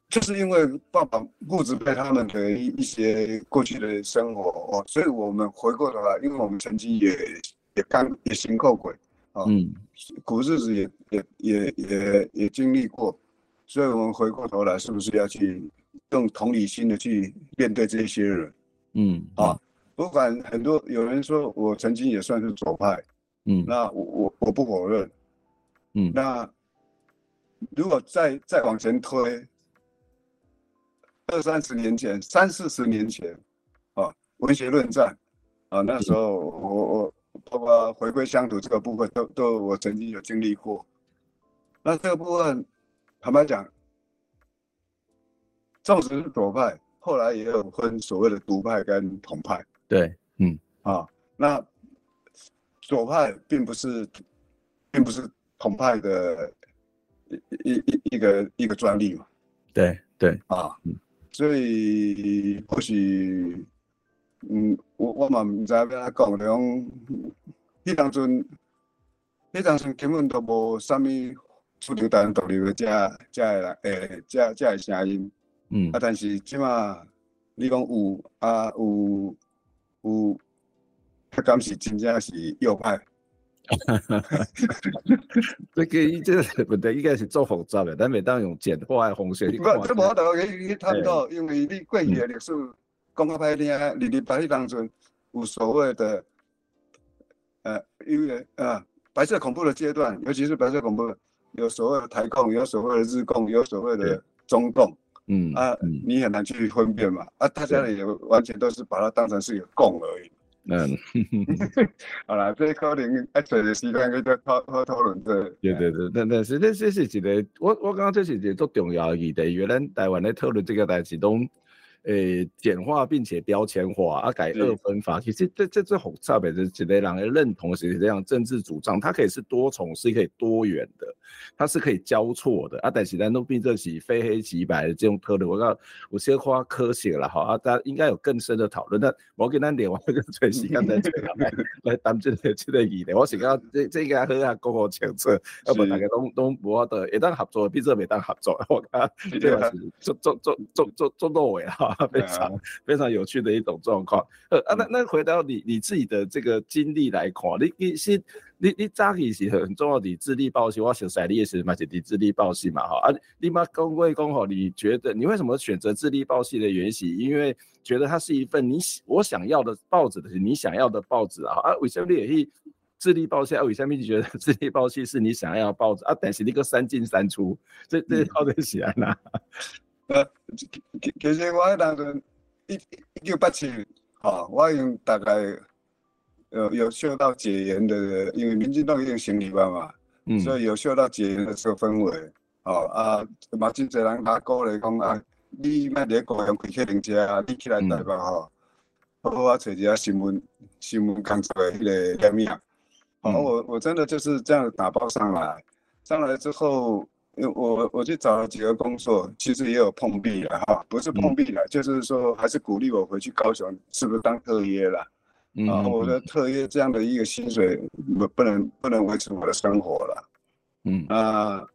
就是因为爸爸不止被他们的一一些过去的生活哦，所以我们回过头来，因为我们曾经也也干也行过鬼。嗯，苦日子也也也也也经历过，所以我们回过头来，是不是要去用同理心的去面对这些人？嗯，啊，不管很多有人说我曾经也算是左派，嗯，那我我我不否认，嗯，那如果再再往前推二三十年前、三四十年前，啊，文学论战，啊，那时候我我。包括回归乡土这个部分，都都我曾经有经历过。那这个部分，坦白讲，纵使是左派，后来也有分所谓的独派跟统派。对，嗯，啊，那左派并不是，并不是统派的一一一一个一个专利嘛。对对，啊，所以或许。嗯，我我嘛毋知要安怎讲，就讲，迄当阵，迄当阵根本都无啥物主流台湾独立的这这个人，诶，遮遮个声音。嗯。啊，但是即马你讲有啊有有，他敢是真正是右派。哈哈哈！这个伊这个问题应该是做复杂的，但每当用简化的方式。不，这无法度去去探讨，因为你过去的历史。讲较歹听，二二八迄当阵有所谓的，呃，因为呃，白色恐怖的阶段，尤其是白色恐怖，有所谓的台共，有所谓的日共，有所谓的中共，嗯啊，你很难去分辨嘛。啊，大家也完全都是把它当成是一个共而已。嗯，好啦，这可能爱找的时间去再讨讨讨论这。对对对，但但是这这是一个，我我刚刚这是一个足重要的议题，原来台湾在讨论这个代志都。诶、欸，简化并且标签化啊，改二分法，其实这这这好差别，是几类人认同是这样政治主张，它可以是多重，是可以多元的，它是可以交错的啊。但是咱都变这是非黑即白的这种讨论，我讲有些花科学了哈啊，大家应该有更深的讨论。那我跟咱聊完这个最时间再来 来谈这个这个议题。我想讲这这个好啊，公共政策，要不大家都都无法度，一旦合作，比这没当合作。我讲这个是做做做做做做到位哈。非常、啊、非常有趣的一种状况。呃啊，那那回到你你自己的这个经历来看，你你是你你早期是很重要的智力报信，我想说你也是嘛，是智力报信嘛哈啊，你妈公归公吼，你觉得你为什么选择智力报信的原型？因为觉得它是一份你我想要的报纸的，你想要的报纸啊啊，为什么你也是智力报信啊？为什么你觉得智力报信是你想要的报纸啊？但是你个三进三出，这这到底是安哪？呃，其其实我迄当阵一一九八七年，哈，我已经大概有有嗅到解严的，因为民进党已经成立了嘛，嗯，所以有嗅到解严的这个氛围，哦啊，嘛真侪人他鼓励讲啊，你莫伫高雄开客人家啊，你起来台北吼，好好啊找一下新闻新闻工作的迄个里面，哦，我我真的就是这样打包上来，上来之后。因为我我去找了几个工作，其实也有碰壁了哈，不是碰壁了，嗯、就是说还是鼓励我回去高雄，是不是当特约了？嗯、啊，我的特约这样的一个薪水不不能不能维持我的生活了。嗯啊，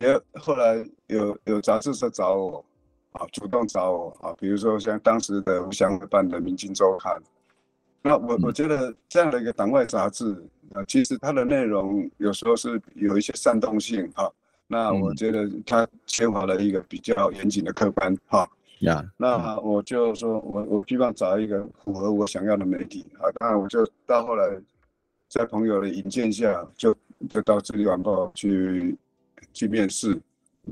也后来有有杂志社找我，啊，主动找我啊，比如说像当时的吴祥办的《明镜周刊》，那我我觉得这样的一个党外杂志啊，其实它的内容有时候是有一些煽动性哈。那我觉得他缺乏了一个比较严谨的客观哈，呀，那我就说我我希望找一个符合我想要的媒体啊，当然我就到后来在朋友的引荐下，就就到《智利晚报》去去面试，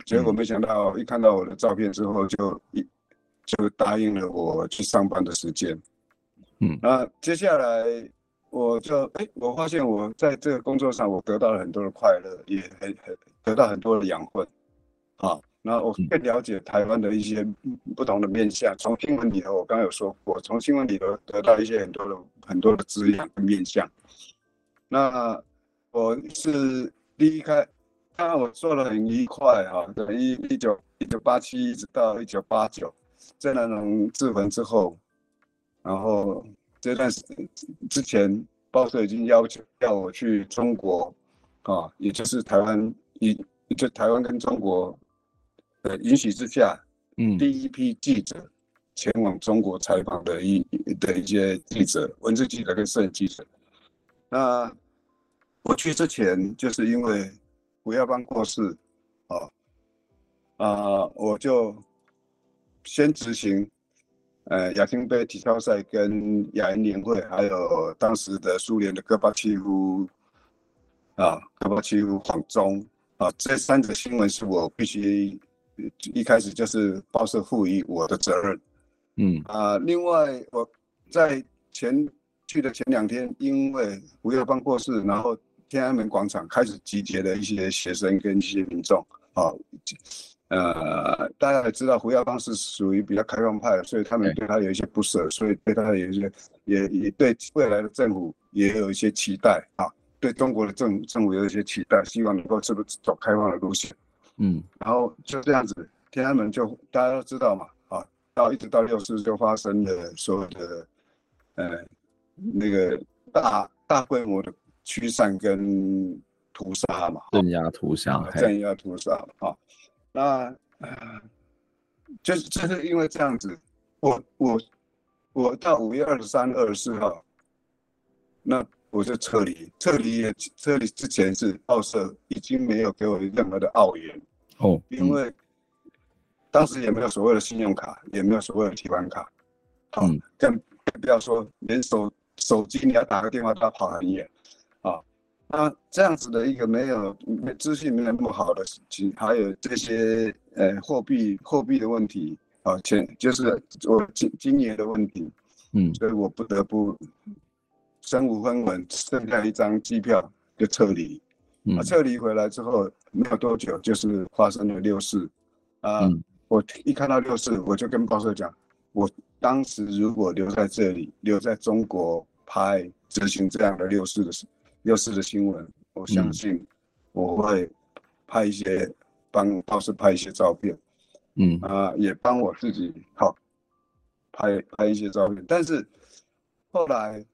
结果没想到一看到我的照片之后，就一就答应了我去上班的时间，嗯，那接下来我就哎、欸，我发现我在这个工作上，我得到了很多的快乐，也很很。得到很多的养分，啊，那我更了解台湾的一些不同的面相。从新闻里头，我刚刚有说过，从新闻里头得到一些很多的很多的资源跟面相。那我是离开，当然我做了很愉快哈，等于一九一九八七一直到一九八九，在那种自焚之后，然后这段时之前，报社已经要求要我去中国，啊，也就是台湾。以就台湾跟中国的允许之下，嗯，第一批记者前往中国采访的一的一些记者，文字记者跟摄影记者。那我去之前，就是因为胡耀邦过世，啊，啊，我就先执行，呃，亚青杯体操赛跟亚运年会，还有当时的苏联的戈巴契夫，啊，戈巴契夫访中。啊，这三则新闻是我必须一开始就是报社赋予我的责任。嗯啊，另外我在前去的前两天，因为胡耀邦过世，然后天安门广场开始集结了一些学生跟一些民众。啊，呃，大家也知道胡耀邦是属于比较开放派，所以他们对他有一些不舍，所以对他有一些也也对未来的政府也有一些期待啊。对中国的政政府有一些期待，希望能够是不是走开放的路线，嗯，然后就这样子，天安门就大家都知道嘛，啊，到一直到六四就发生了所有的，呃，那个大大规模的驱散跟屠杀嘛，镇压屠杀，镇压屠杀啊，那呃，就是就是因为这样子，我我我到五月二十三、二十四号，那。我就撤离，撤离也撤离之前是报社已经没有给我任何的澳元哦，因为当时也没有所谓的信用卡，也没有所谓的提款卡，嗯，更不要说连手手机你要打个电话都要跑很远，啊，那这样子的一个没有资讯没有那么好的事情，还有这些呃货币货币的问题啊，钱就是我今今年的问题，嗯，所以我不得不身无分文，剩下一张机票就撤离。嗯，撤离回来之后没有多久，就是发生了六四啊。嗯、我一看到六四，我就跟报社讲，我当时如果留在这里，留在中国拍执行这样的六四的事。六四的新闻，我相信我会拍一些，帮报社拍一些照片，嗯啊，也帮我自己好拍拍一些照片。但是后来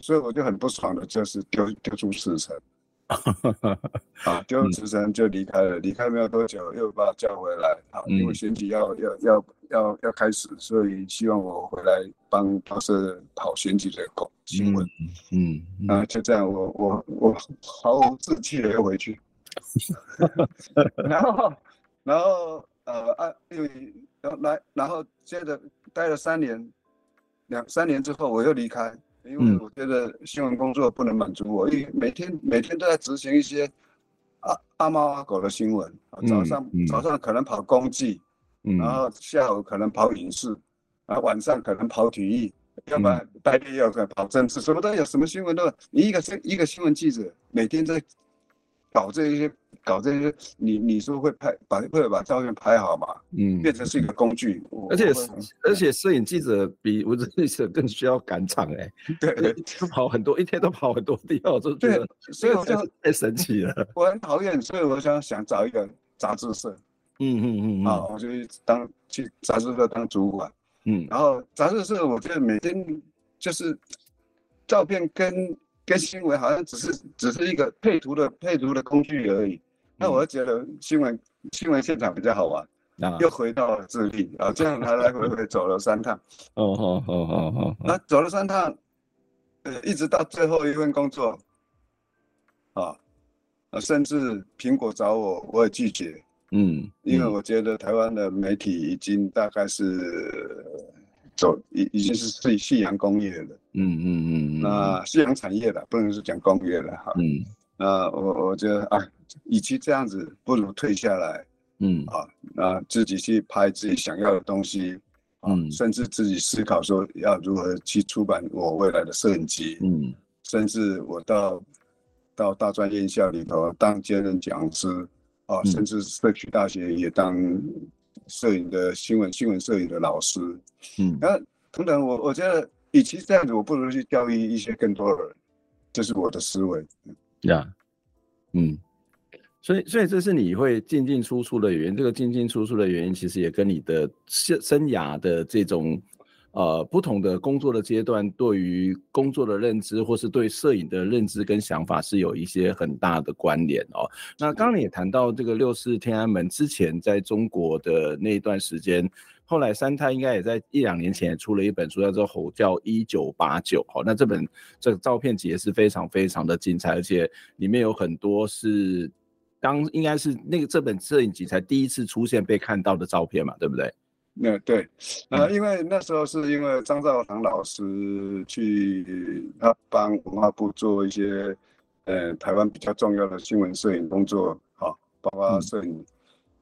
所以我就很不爽的，就是丢丢出辞呈。啊，丢辞呈就离开了，离开没有多久又把我叫回来，啊，因为选举要要要要要开始，所以希望我回来帮报社跑选举的工新闻，嗯，啊，就这样，我我我毫无志气的又回去，然后然后呃啊，因为然后来然后接着待了三年，两三年之后我又离开。因为我觉得新闻工作不能满足我，因为每天每天都在执行一些阿阿猫阿狗的新闻，早上、嗯。嗯、早上可能跑公祭，嗯、然后下午可能跑影视，然后晚上可能跑体育，嗯、要不然白天要可能跑政治，什么都有，什么新闻都有。你一个新一个新闻记者每天在搞这些。搞这些，你你说会拍把会把照片拍好吗？嗯，变成是一个工具。而且而且摄影记者比文字记者更需要赶场哎。对，都跑很多，一天都跑很多地方，我就觉得，所以我就太神奇了。我很讨厌，所以我想想找一个杂志社。嗯嗯嗯啊，我就当去杂志社当主管。嗯，然后杂志社，我觉得每天就是照片跟跟新闻好像只是只是一个配图的配图的工具而已。那我觉得新闻新闻现场比较好玩，啊、又回到了自立啊，这样来来回回走了三趟。哦哦哦哦哦。那走了三趟，呃，一直到最后一份工作，啊，甚至苹果找我，我也拒绝。嗯，嗯因为我觉得台湾的媒体已经大概是走已已经是是夕阳工业了。嗯嗯嗯。那夕阳产业了，不能是讲工业了哈。嗯。那我我觉得啊。与其这样子，不如退下来，嗯啊，那自己去拍自己想要的东西，嗯，甚至自己思考说要如何去出版我未来的摄影集，嗯，甚至我到到大专院校里头当兼任讲师，啊，甚至社区大学也当摄影的新闻新闻摄影的老师，嗯，那等等，我我觉得与其这样子，我不如去教育一些更多的人，这是我的思维，呀，嗯。所以，所以这是你会进进出出的原因。这个进进出出的原因，其实也跟你的生生涯的这种，呃，不同的工作的阶段，对于工作的认知，或是对摄影的认知跟想法，是有一些很大的关联哦。那刚刚你也谈到这个六四天安门之前，在中国的那一段时间，后来三太应该也在一两年前也出了一本书，叫做《吼叫一九八九》。好，那这本这个照片集也是非常非常的精彩，而且里面有很多是。当应该是那个这本摄影集才第一次出现被看到的照片嘛，对不对？那对，呃，因为那时候是因为张兆堂老师去他帮文化部做一些呃台湾比较重要的新闻摄影工作，好，包括摄影，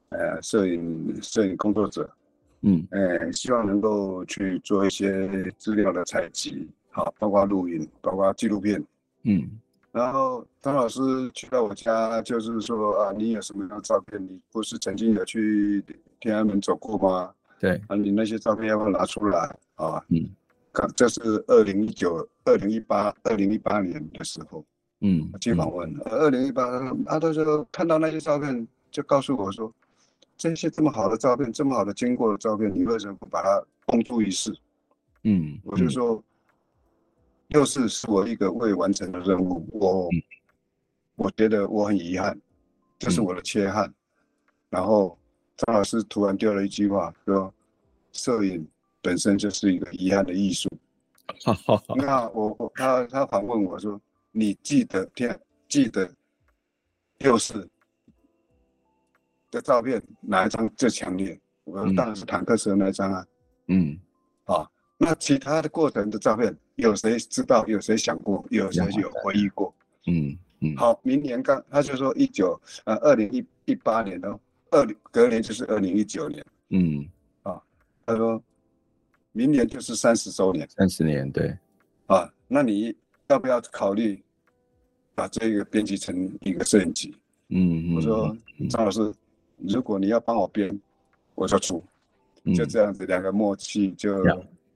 嗯、呃摄影摄影工作者，嗯，呃希望能够去做一些资料的采集，好，包括录影，包括纪录片，嗯。然后张老师去到我家，就是说啊，你有什么样的照片？你不是曾经有去天安门走过吗？对，啊，你那些照片要不要拿出来啊？嗯，看，这是二零一九、二零一八、二零一八年的时候，嗯，去访问。二零一八，他他说看到那些照片，就告诉我说，这些这么好的照片，这么好的经过的照片，你为什么不把它公诸于世？嗯，我就说。六四是我一个未完成的任务，我我觉得我很遗憾，这是我的缺憾。然后张老师突然丢了一句话，说：“摄影本身就是一个遗憾的艺术。”那我我他他反问我说：“你记得天记得六四的照片哪一张最强烈？”我说：“当然是坦克车那张啊。”嗯，啊，那其他的过程的照片。有谁知道？有谁想过？有谁有回忆过？嗯，嗯，好，明年刚他就说一九呃二零一一八年哦，二零隔年就是二零一九年，嗯，啊，他说明年就是三十周年，三十年对，啊，那你要不要考虑把这个编辑成一个摄影集？嗯，我说张老师，如果你要帮我编，我就出，就这样子两个默契就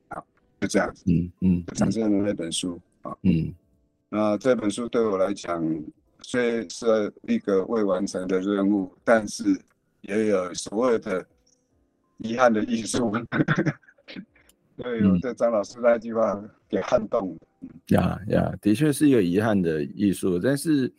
啊，就这样子，嗯嗯，产生了那本书啊，嗯。那这本书对我来讲，虽然是一个未完成的任务，但是也有所谓的遗憾的艺术。对，我对张老师那句话给撼动了。呀呀，的确是一个遗憾的艺术。但是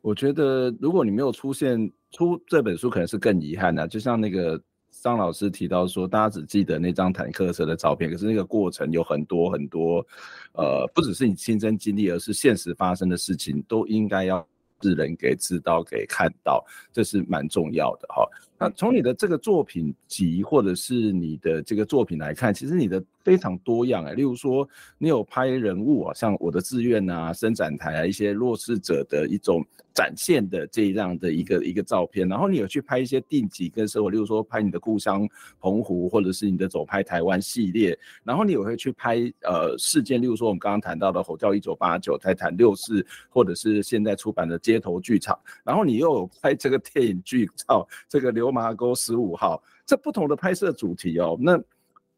我觉得，如果你没有出现出这本书，可能是更遗憾的。就像那个。张老师提到说，大家只记得那张坦克车的照片，可是那个过程有很多很多，呃，不只是你亲身经历，而是现实发生的事情，都应该要是人给知道、给看到，这是蛮重要的哈。那从你的这个作品集，或者是你的这个作品来看，其实你的。非常多样哎，例如说，你有拍人物啊，像我的志愿啊、伸展台啊，一些弱势者的一种展现的这样的一个一个照片，然后你有去拍一些定级跟生活，例如说拍你的故乡澎湖，或者是你的走拍台湾系列，然后你也会去拍呃事件，例如说我们刚刚谈到的吼叫一九八九、台坦六四，或者是现在出版的街头剧场，然后你又有拍这个电影剧照，这个流麻沟十五号，这不同的拍摄主题哦，那。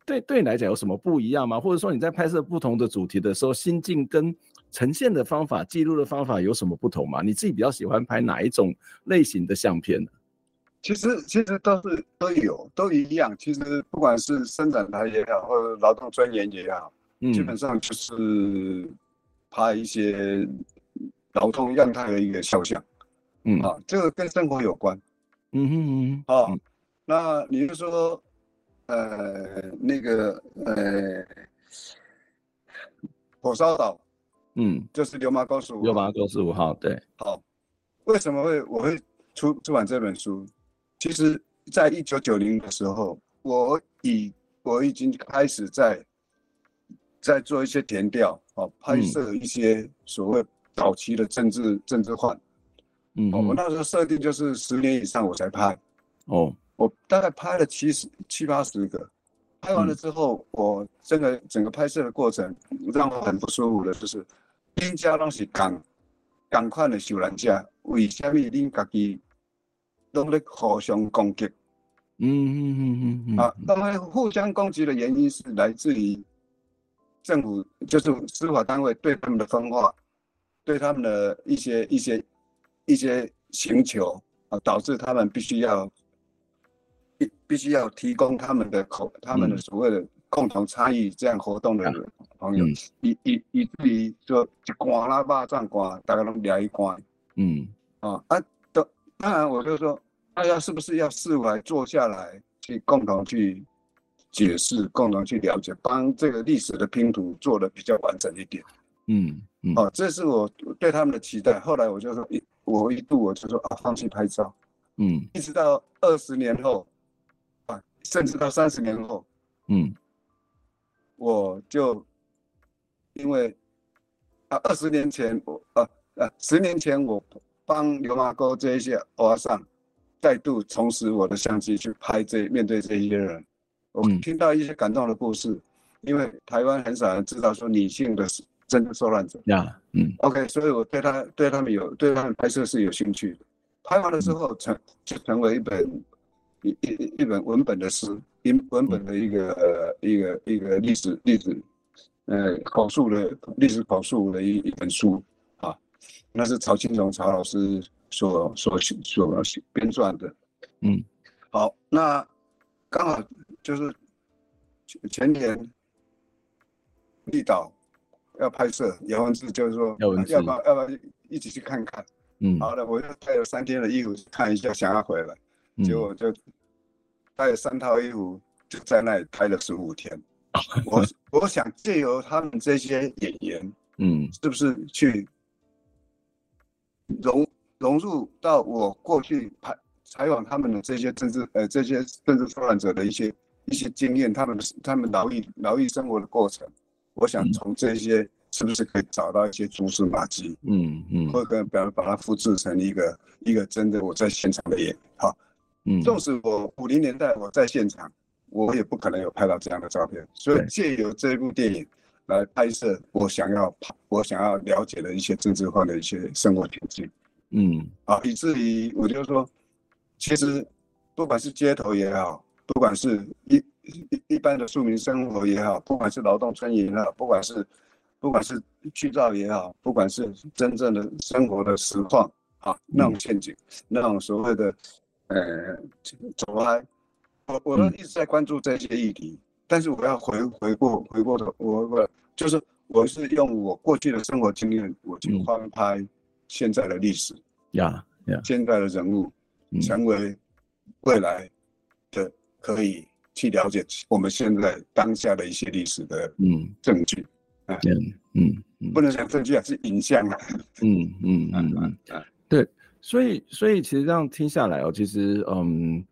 对，对你来讲有什么不一样吗？或者说你在拍摄不同的主题的时候，心境跟呈现的方法、记录的方法有什么不同吗？你自己比较喜欢拍哪一种类型的相片呢？其实其实都是都有都一样。其实不管是生产台也好，或者劳动尊严也好，嗯，基本上就是拍一些劳动样态的一个肖像。嗯啊，这个跟生活有关。嗯哼嗯哼，哦，那你就说。呃，那个呃，火烧岛，嗯，就是流麻沟十五，流麻沟十五号，对。好，为什么会我会出出版这本书？其实，在一九九零的时候，我已我已经开始在在做一些填调，哦，拍摄一些所谓早期的政治、嗯、政治犯。嗯，我那时候设定就是十年以上我才拍。哦。我大概拍了七十七八十个，拍完了之后，嗯、我整个整个拍摄的过程让我很不舒服的，就是，人家拢是赶赶快的受难者，为什么恁家己拢在互相攻击？嗯嗯嗯嗯啊，那么互相攻击的原因是来自于政府，就是司法单位对他们的分化，对他们的一些一些一些请求啊，导致他们必须要。必必须要提供他们的口，他们的所谓的共同参与这样活动的朋友，以以以至于说一关啦，巴掌关，大家拢聊一关。嗯，啊啊，当当然我就说，大家是不是要释怀，坐下来去共同去解释，共同去了解，帮这个历史的拼图做的比较完整一点。嗯嗯，哦，这是我对他们的期待。后来我就说，一我一度我就说啊，放弃拍照。嗯，一直到二十年后。啊甚至到三十年后，嗯，我就因为啊，二十年前我啊啊，十年前我帮刘麻沟这一些娃上再度重拾我的相机去拍这面对这些人，我听到一些感动的故事，因为台湾很少人知道说女性的真的受难者。呀，嗯，OK，所以我对他对他们有对他们拍摄是有兴趣的，拍完了之后成就成为一本。一一一本文本的诗，一文本的一个呃一个一个历史历史，呃口述的历史口述的一一本书啊，那是曹青龙曹老师所所所编撰的，嗯，好，那刚好就是前年绿岛要拍摄姚文志，就是说要不要不要一起去看看，嗯，好的，我就带了三天的衣服看一下，想要回来。结果就带了三套衣服，就在那里拍了十五天。我我想借由他们这些演员，嗯，是不是去融融入到我过去拍采访他们的这些政治呃这些政治受难者的一些一些经验，他们他们劳役劳役生活的过程，我想从这些是不是可以找到一些蛛丝马迹？嗯嗯，或者比方把它复制成一个一个真的我在现场的演，好，嗯，纵使我五零年代我在现场，我也不可能有拍到这样的照片，所以借由这部电影来拍摄我想要拍我想要了解的一些政治化的一些生活情境，嗯，啊，以至于我就说，其实不管是街头也好，不管是一一一般的庶民生活也好，不管是劳动村也好，不管是不管是剧照也好，不管是真正的生活的实况啊，那种陷阱，嗯、那种所谓的呃走歪，我我都一直在关注这些议题，嗯、但是我要回回过回过头，我我就是我是用我过去的生活经验，我去翻拍现在的历史，呀呀、嗯，现在的人物，嗯、成为未来的可以去了解我们现在当下的一些历史的嗯证据。嗯嗯嗯，不能讲证据啊，是影像啊。嗯嗯嗯嗯，对，所以所以其实这样听下来哦，其实嗯，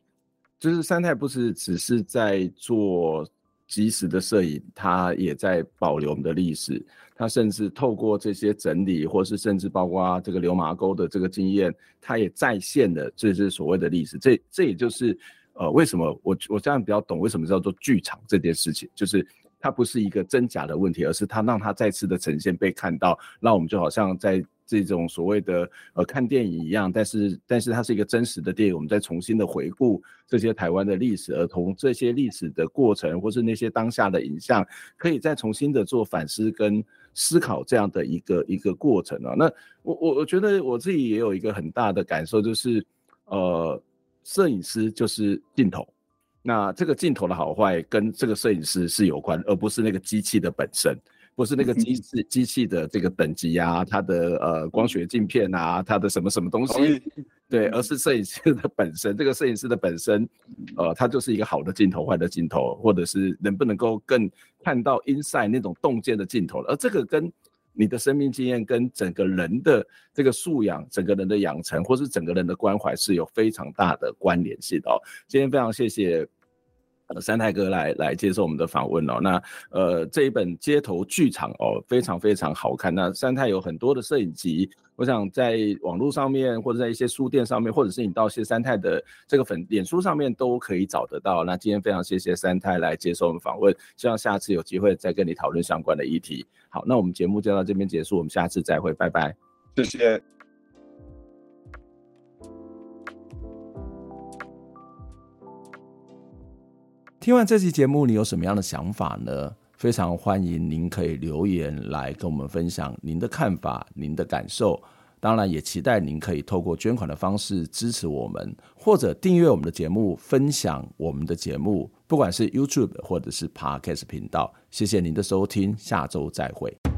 就是三太不是只是在做即时的摄影，他也在保留我们的历史，他甚至透过这些整理，或是甚至包括这个流麻沟的这个经验，他也再现了这是所谓的历史。这这也就是呃，为什么我我这样比较懂为什么叫做剧场这件事情，就是。它不是一个真假的问题，而是它让它再次的呈现被看到，让我们就好像在这种所谓的呃看电影一样，但是但是它是一个真实的电影，我们再重新的回顾这些台湾的历史，而从这些历史的过程或是那些当下的影像，可以再重新的做反思跟思考这样的一个一个过程啊。那我我我觉得我自己也有一个很大的感受，就是呃，摄影师就是镜头。那这个镜头的好坏跟这个摄影师是有关，而不是那个机器的本身，不是那个机器 机器的这个等级啊，它的呃光学镜片啊，它的什么什么东西，对，而是摄影师的本身。这个摄影师的本身，呃，它就是一个好的镜头、坏的镜头，或者是能不能够更看到 inside 那种洞见的镜头，而这个跟你的生命经验跟整个人的这个素养、整个人的养成，或是整个人的关怀是有非常大的关联性的哦。今天非常谢谢三太哥来来接受我们的访问哦。那呃这一本街头剧场哦，非常非常好看。那三太有很多的摄影集。我想在网络上面，或者在一些书店上面，或者是你到谢三太的这个粉脸书上面都可以找得到。那今天非常谢谢三太来接受我们访问，希望下次有机会再跟你讨论相关的议题。好，那我们节目就到这边结束，我们下次再会，拜拜。谢谢。听完这期节目，你有什么样的想法呢？非常欢迎您可以留言来跟我们分享您的看法、您的感受。当然，也期待您可以透过捐款的方式支持我们，或者订阅我们的节目、分享我们的节目，不管是 YouTube 或者是 Podcast 频道。谢谢您的收听，下周再会。